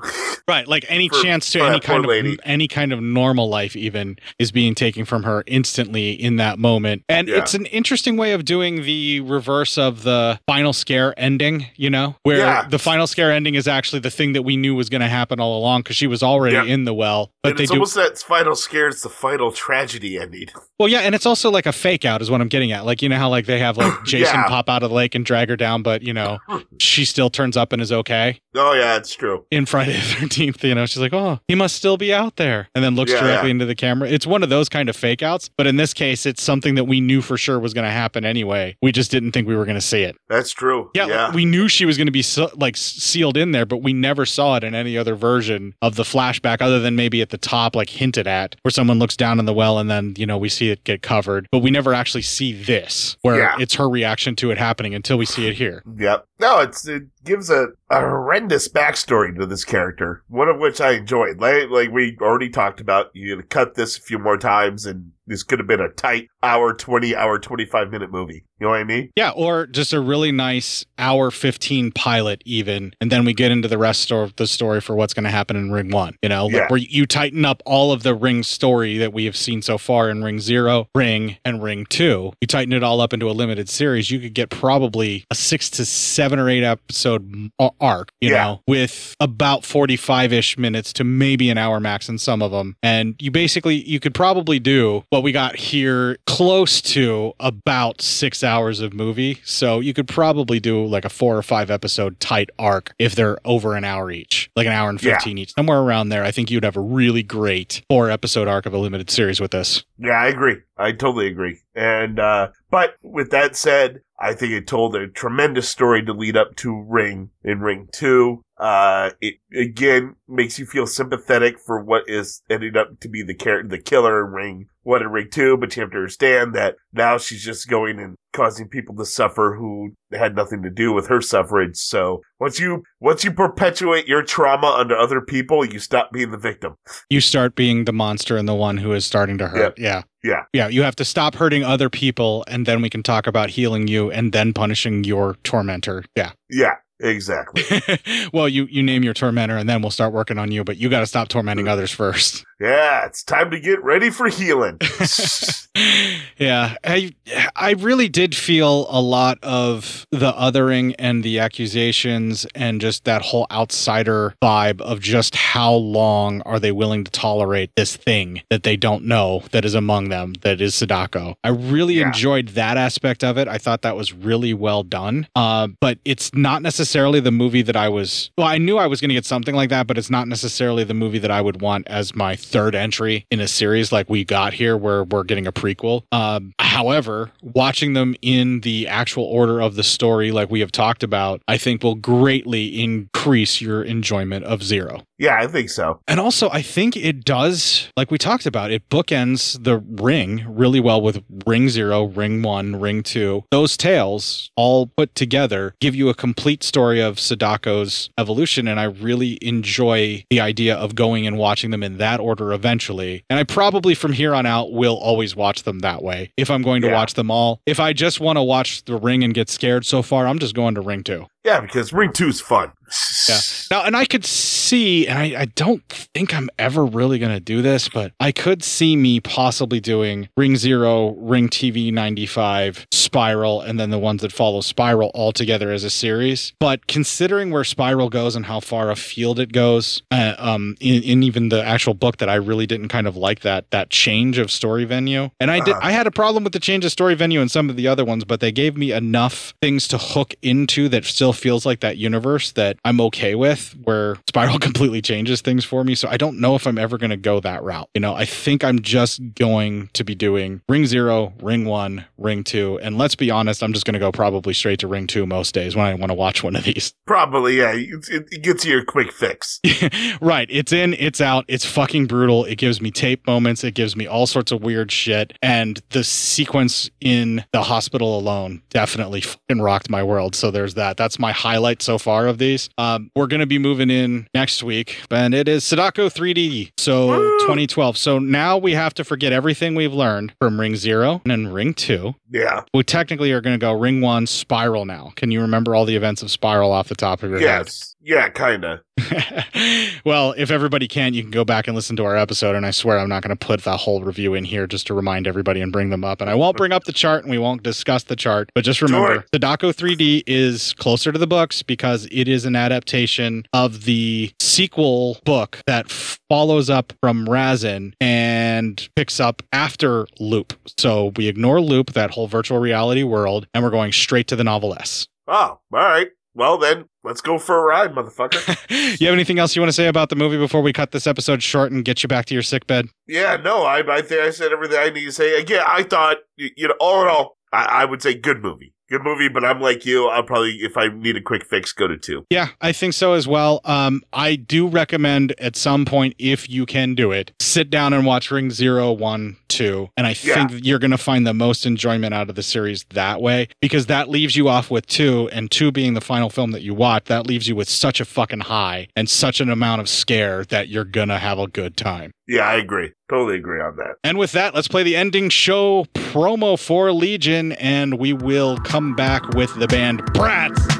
E: Right, like any
F: For-
E: chance to any kind of
F: lady.
E: any kind of normal life even is being taken from her instantly in that moment. And
F: Yeah.
E: it's an interesting way of doing the reverse of the final scare ending, you know, where
F: Yeah.
E: the final scare ending is actually the thing that we knew was going to happen all along because she was already
F: Yeah.
E: in the well. But
F: and
E: they
F: it's
E: do
F: almost that final scare. It's the final tragedy ending.
E: well, yeah, and it's also like a fake out, is what I'm getting at. Like, you know how like they have like Jason pop out of the lake and drag her down, but you know, she still turns up and is okay
F: Oh yeah, it's true.
E: in Friday the 13th. You know, she's like, oh, he must still be out there. And then looks
F: Yeah,
E: directly
F: yeah.
E: into the camera. It's one of those kind of fake outs. But in this case, it's something that we knew for sure was going to happen anyway. We just didn't think we were going to see it.
F: That's true.
E: Yeah,
F: yeah.
E: like, we knew she was going to be so, like sealed in there, but we never saw it in any other version of the flashback, other than maybe at the top, like hinted at, where someone looks down in the well and then you know we see it get covered. But we never actually see this, where it's her reaction to it happening until we see it here.
F: Yep. No, it's it gives a, a horrendous backstory to this character. One of which I enjoyed. Like, like we already talked about, you could cut this a few more times, and this could have been a tight hour twenty, hour twenty five minute movie. You know what I mean?
E: Yeah, or just a really nice hour 15 pilot, even. And then we get into the rest of the story for what's going to happen in Ring 1. You know, like
F: Yeah.
E: where you tighten up all of the Ring story that we have seen so far in Ring 0, Ring, and Ring 2. You tighten it all up into a limited series. You could get probably a six to seven or eight episode a- arc, you
F: Yeah.
E: know, with about 45 ish minutes to maybe an hour max in some of them. And you basically, you could probably do what we got here close to about six hours of movie. So you could probably do like a four or five episode tight arc if they're over an hour each, like an hour and
F: Yeah.
E: 15 each, somewhere around there. I think you'd have a really great four episode arc of a limited series with this.
F: Yeah, I agree. I totally agree. And uh but with that said, I think it told a tremendous story to lead up to Ring in Ring 2. Uh it again makes you feel sympathetic for what is ending up to be the char- the killer in Ring 1 and Ring 2, but you have to understand that now she's just going and causing people to suffer who had nothing to do with her suffrage. So, once you once you perpetuate your trauma onto other people, you stop being the victim.
E: You start being the monster and the one who is starting to hurt. Yeah.
F: Yeah.
E: Yeah, you have to stop hurting other people, and then we can talk about healing you and then punishing your tormentor. Yeah.
F: Yeah, exactly.
E: well, you you name your tormentor, and then we'll start working on you. But you got to stop tormenting mm. others first.
F: Yeah, it's time to get ready for healing.
E: yeah, I I really did feel a lot of the othering and the accusations and just that whole outsider vibe of just how long are they willing to tolerate this thing that they don't know that is among them that is Sadako. I really
F: Yeah.
E: enjoyed that aspect of it. I thought that was really well done. Uh, but it's not necessarily the movie that I was. Well, I knew I was going to get something like that, but it's not necessarily the movie that I would want as my third entry in a series like we got here, where we're getting a prequel. Um, however, watching them in the actual order of the story, like we have talked about, I think will greatly increase your enjoyment of Zero.
F: Yeah, I think so.
E: And also, I think it does, like we talked about, it bookends the ring really well with Ring Zero, Ring One, Ring Two. Those tales all put together give you a complete story of Sadako's evolution. And I really enjoy the idea of going and watching them in that order eventually. And I probably from here on out will always watch them that way if I'm going to
F: Yeah.
E: watch them all. If I just want to watch the ring and get scared so far, I'm just going to Ring Two.
F: Yeah, because Ring 2's fun.
E: Yeah. Now, and I could see, and I, I don't think I'm ever really going to do this, but I could see me possibly doing Ring Zero, Ring TV 95, Spiral, and then the ones that follow Spiral all together as a series. But considering where Spiral goes and how far afield it goes, uh, um, in, in even the actual book that I really didn't kind of like that that change of story venue, and I did
F: Uh-huh.
E: I had a problem with the change of story venue in some of the other ones, but they gave me enough things to hook into that still feels like that universe that I'm okay with, where Spiral completely changes things for me. So I don't know if I'm ever going to go that route. You know, I think I'm just going to be doing Ring Zero, Ring One, Ring Two, and let's be honest, I'm just going to go probably straight to Ring Two most days when I want to watch one of these.
F: Probably, yeah. It, it, gets you a quick fix.
E: right. It's in, it's out. It's fucking brutal. It gives me tape moments. It gives me all sorts of weird shit. And the sequence in the hospital alone definitely fucking rocked my world. So there's that. That's my highlight so far of these. Um, we're going to be moving in next week, and it is Sadako 3D. So 2012. So now we have to forget everything we've learned from Ring Zero and then Ring Two.
F: Yeah.
E: We technically are going to go Ring One, Spiral now. Can you remember all the events of Spiral off the top of your head?
F: Yes. Yeah, kind of.
E: well, if everybody can, you can go back and listen to our episode. And I swear I'm not going to put that whole review in here just to remind everybody and bring them up. And I won't bring up the chart and we won't discuss the chart. But just remember, Sadako 3D is closer to the books because it is an adaptation of the sequel book that follows up from Rasen and picks up after Loop. So we ignore Loop, that whole virtual reality world, and we're going straight to the novel S.
F: Oh, all right. Well, then, let's go for a ride, motherfucker.
E: You have anything else you want to say about the movie before we cut this episode short and get you back to your sick bed?
F: yeah, no, I, I think I said everything I need to say. Again, I thought, you, you know, all in all, I, I would say good movie. Good movie, but I'm like you. I'll probably, if I need a quick fix, go to two.
E: Yeah, I think so as well. Um, I do recommend at some point, if you can do it, sit down and watch Ring Zero, One, Two, and I
F: Yeah.
E: think you're going to find the most enjoyment out of the series that way because that leaves you off with two, and two being the final film that you watch, that leaves you with such a fucking high and such an amount of scare that you're gonna have a good time.
F: Yeah, I agree. Totally agree on that.
E: And with that, let's play the ending show promo for Legion, and we will come back with the band Brats.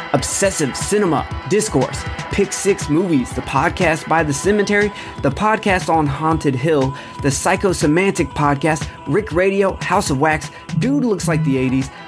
H: Obsessive Cinema, Discourse, Pick Six Movies, the podcast by The Cemetery, the podcast on Haunted Hill, the Psychosemantic podcast, Rick Radio, House of Wax, Dude Looks Like the 80s,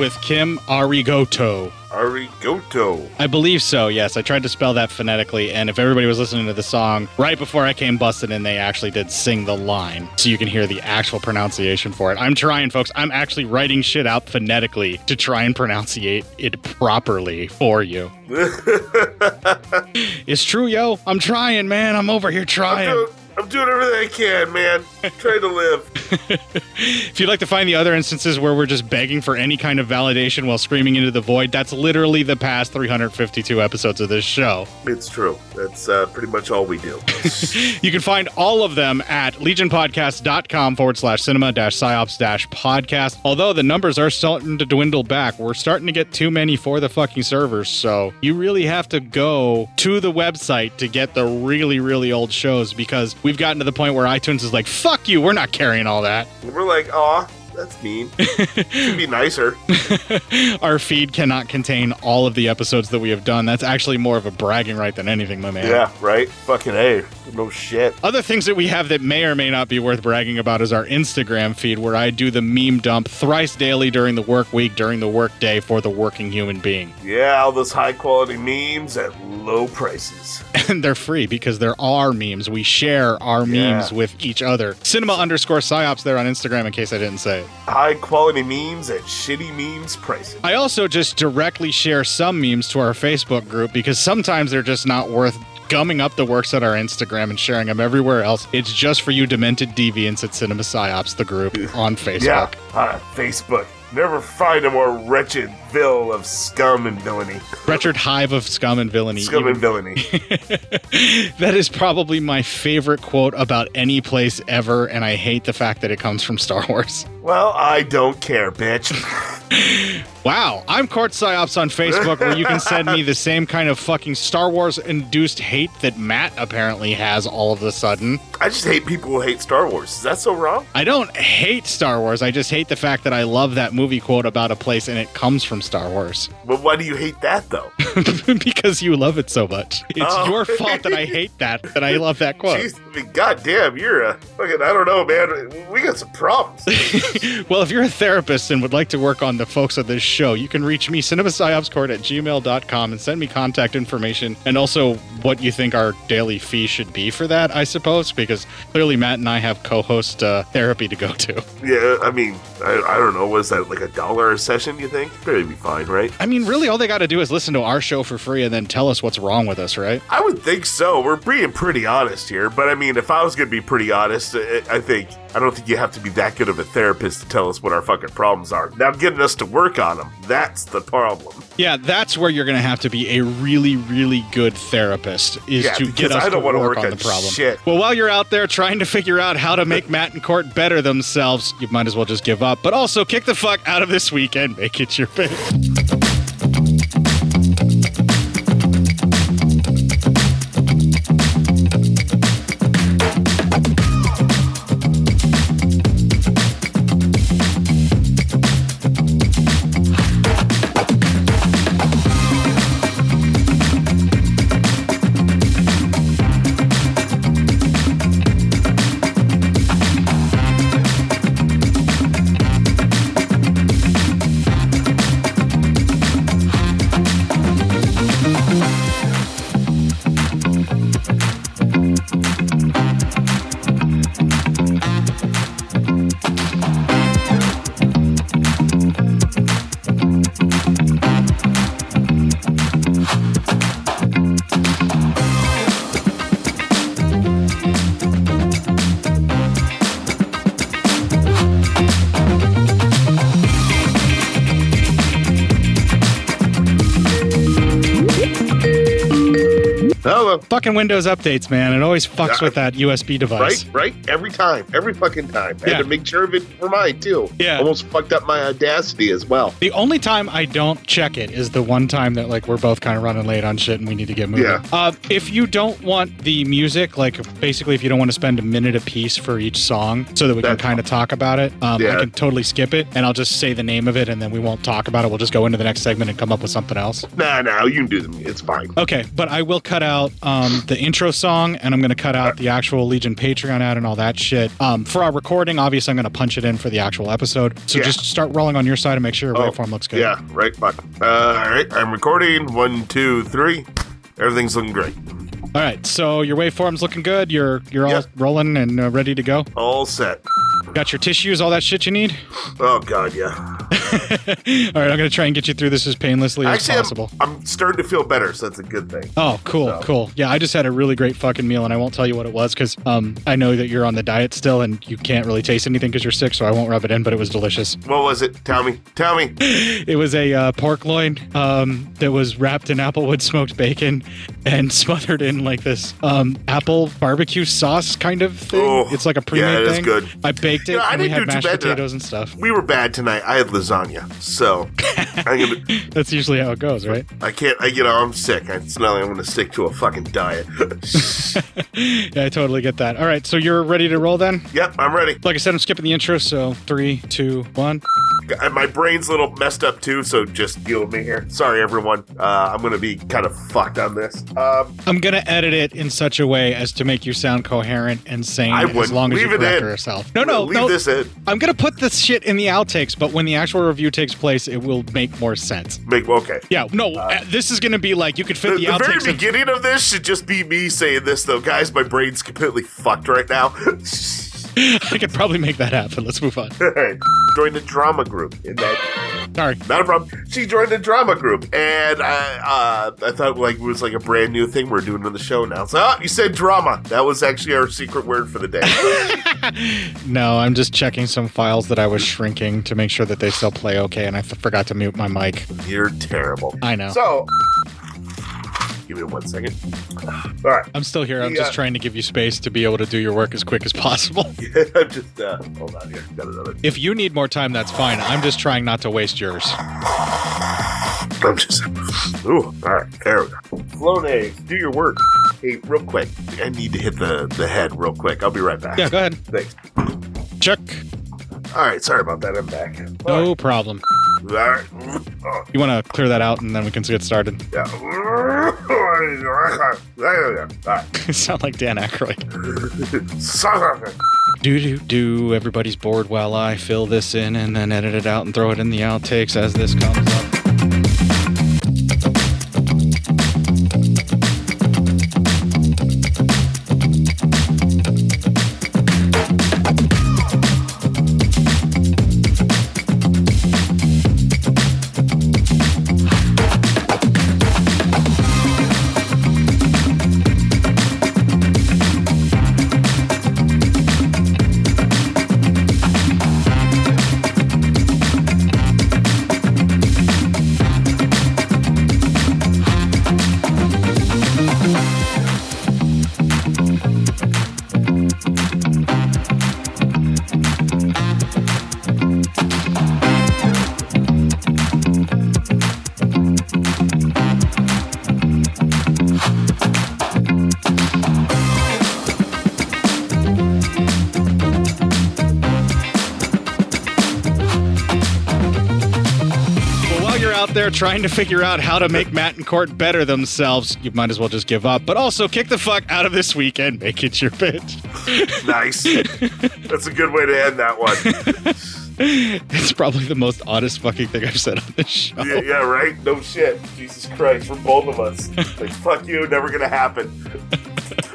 E: With Kim Arigoto.
F: Arigoto.
E: I believe so, yes. I tried to spell that phonetically, and if everybody was listening to the song, right before I came busted in, they actually did sing the line. So you can hear the actual pronunciation for it. I'm trying, folks. I'm actually writing shit out phonetically to try and pronunciate it properly for you. it's true, yo. I'm trying, man. I'm over here trying.
F: I'm doing, I'm doing everything I can, man. trying to live.
E: If you'd like to find the other instances where we're just begging for any kind of validation while screaming into the void, that's literally the past 352 episodes of this show.
F: It's true. That's uh, pretty much all we do.
E: You can find all of them at legionpodcast.com forward slash cinema dash psyops dash podcast. Although the numbers are starting to dwindle back, we're starting to get too many for the fucking servers. So you really have to go to the website to get the really, really old shows because we've gotten to the point where iTunes is like, fuck you, we're not carrying all that.
F: We're like, aw, that's mean. Should be nicer.
E: Our feed cannot contain all of the episodes that we have done. That's actually more of a bragging right than anything, my man.
F: Yeah, right? Fucking A. No shit.
E: Other things that we have that may or may not be worth bragging about is our Instagram feed, where I do the meme dump thrice daily during the work week, during the work day for the working human being.
F: Yeah, all those high quality memes at low prices.
E: And they're free because there are memes. We share our memes
F: Yeah.
E: with each other. Cinema underscore psyops there on Instagram, in case I didn't say it.
F: High quality memes at shitty memes prices.
E: I also just directly share some memes to our Facebook group because sometimes they're just not worth gumming up the works on our Instagram and sharing them everywhere else. It's just for you demented deviants at Cinema Psyops, the group on Facebook.
F: Yeah, uh, Facebook. Never find a more wretched vil of scum and villainy.
E: Wretched hive of scum and villainy.
F: Scum and villainy.
E: that is probably my favorite quote about any place ever, and I hate the fact that it comes from Star Wars.
F: well, I don't care, bitch.
E: Wow, I'm Court Psyops on Facebook, where you can send me the same kind of fucking Star Wars induced hate that Matt apparently has all of a sudden.
F: I just hate people who hate Star Wars. Is that so wrong?
E: I don't hate Star Wars, I just hate the fact that I love that movie quote about a place and it comes from Star Wars.
F: But why do you hate that though?
E: because you love it so much. It's
F: Oh.
E: your fault that I hate that, that I love that quote.
F: Jeez, I mean, goddamn, you're a fucking. I don't know, man. We got some problems.
E: Well, if you're a therapist and would like to work on the folks of this show, you can reach me, cinemapsyopscourt at gmail.com, and send me contact information and also what you think our daily fee should be for that, I suppose, because clearly Matt and I have co host uh, therapy to go to.
F: yeah, I mean, I, I don't know. Was that like a dollar a session? You think? Probably be fine, right?
E: I mean, really, all they got to do is listen to our show for free and then tell us what's wrong with us, right?
F: I would think so. We're being pretty honest here, but I mean, if I was going to be pretty honest, I, I think I don't think you have to be that good of a therapist to tell us what our fucking problems are. Now, getting us to work on them, that's the problem.
E: Yeah, that's where you're going to have to be a really, really good therapist is
F: Yeah,
E: to get us
F: I don't
E: to work,
F: work
E: on
F: on
E: the problem.
F: shit.
E: Well, while you're out there trying to figure out how to make Matt and Court better themselves, you might as well just give up. But also kick the fuck out of this weekend, make it your pick. Fucking Windows updates, man. It always fucks with that USB device.
F: Right, right. Every time, every fucking time. I
E: Yeah.
F: had to make sure of it for mine too.
E: Yeah.
F: almost fucked up my audacity as well.
E: The only time I don't check it is the one time that like we're both kind of running late on shit and we need to get moving.
F: Yeah.
E: Uh, if you don't want the music, like basically if you don't want to spend a minute a piece for each song, so that we can kind of talk about it, um, I can totally skip it and I'll just say the name of it and then we won't talk about it. We'll just go into the next segment and come up with something else.
F: Nah, nah, you can do them. It's fine.
E: Okay, but I will cut out um, the intro song, and I'm going to cut out the actual Legion Patreon ad and all that shit. Um, for our recording, obviously, I'm going to punch it in for the actual episode. So
F: Yeah.
E: just start rolling on your side and make sure your
F: Oh,
E: waveform looks good.
F: Yeah, right. Fuck. Uh, all right, I'm recording. One, two, three. Everything's looking great.
E: All right. So your waveform's looking good. You're you're all rolling and uh, ready to go.
F: All set.
E: Got your tissues, all that shit you need.
F: Oh God, yeah.
E: all right. I'm going to try and get you through this as painlessly
F: Actually,
E: as
F: I'm,
E: possible.
F: I'm starting to feel better, so that's a good thing.
E: Oh, cool, cool. Yeah, I just had a really great fucking meal, and I won't tell you what it was because um, I know that you're on the diet still, and you can't really taste anything because you're sick. So I won't rub it in, but it was delicious.
F: What was it? Tell me. Tell me.
E: It was a uh, pork loin um, that was wrapped in applewood smoked bacon and smothered in like this um, apple barbecue sauce kind of thing.
F: Oh,
E: it's like a pre-made
F: yeah, it is
E: thing.
F: good.
E: I baked it.
F: You know, I
E: and we
F: didn't
E: had
F: do too
E: mashed
F: bad tonight.
E: potatoes and stuff.
F: We were bad tonight. I had lasagna, so I'm gonna.
E: That's usually how it goes, right?
F: I can't. I you know I'm sick. It's not like I'm gonna stick to a fucking diet.
E: yeah, I totally get that. All right, so you're ready to roll then?
F: Yep, I'm ready.
E: Like I said, I'm skipping the intro, so three, two, one.
F: And My brain's a little messed up too, so just deal with me here. Sorry, everyone. Uh, I'm gonna be kind of fucked on this. Um,
E: I'm gonna edit it in such a way as to make you sound coherent and sane
F: I
E: as long as you correct yourself. No, no,
F: Leave
E: no.
F: this in.
E: I'm gonna put this shit in the outtakes, but when the actual review takes place, it will make more sense.
F: Make okay.
E: Yeah, no, uh, this is gonna be like you could fit
F: The,
E: the,
F: the very
E: of-
F: beginning of this should just be me saying this, though, guys. My brain's completely fucked right now.
E: I could probably make that happen. Let's move on.
F: joined the drama group. In that,
E: Sorry,
F: not a problem. She joined the drama group, and I, uh, I thought like it was like a brand new thing we're doing on the show now. So, oh, you said drama. That was actually our secret word for the day.
E: No, I'm just checking some files that I was shrinking to make sure that they still play okay, and I f- forgot to mute my mic.
F: You're terrible.
E: I know.
F: So, give me one second. All right.
E: I'm still here. I'm
F: Yeah.
E: just trying to give you space to be able to do your work as quick as possible.
F: I'm just uh, hold on here. Got another.
E: If you need more time, that's fine. I'm just trying not to waste yours.
F: I'm just. Ooh, all right, there we go. Flonase, do your work. Hey, real quick, I need to hit the the head real quick. I'll be right back.
E: Yeah, go ahead.
F: Thanks.
E: Check.
F: All right, sorry about that. I'm back.
E: No problem.
F: All right. Oh,
E: You want to clear that out, and then we can get started.
F: yeah. All right.
E: You sound like Dan Aykroyd. Do do do. Everybody's bored while I fill this in and then edit it out and throw it in the outtakes as this comes up. Trying to figure out how to make Matt and Court better themselves, you might as well just give up. But also kick the fuck out of this weekend. Make it your bitch.
F: Nice. That's a good way to end that one.
E: It's probably the most honest fucking thing I've said on this show.
F: Yeah, yeah, right? No shit. Jesus Christ, for both of us. Like, fuck you, never gonna happen.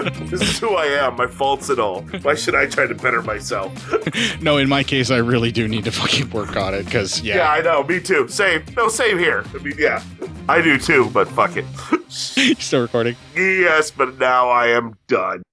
F: this is who I am, my faults and all. Why should I try to better myself?
E: No, in my case, I really do need to fucking work on it because,
F: Yeah,
E: yeah,
F: I know, me too. Same. No, same here. I mean, yeah. I do too, but fuck it.
E: still recording.
F: yes, but now I am done.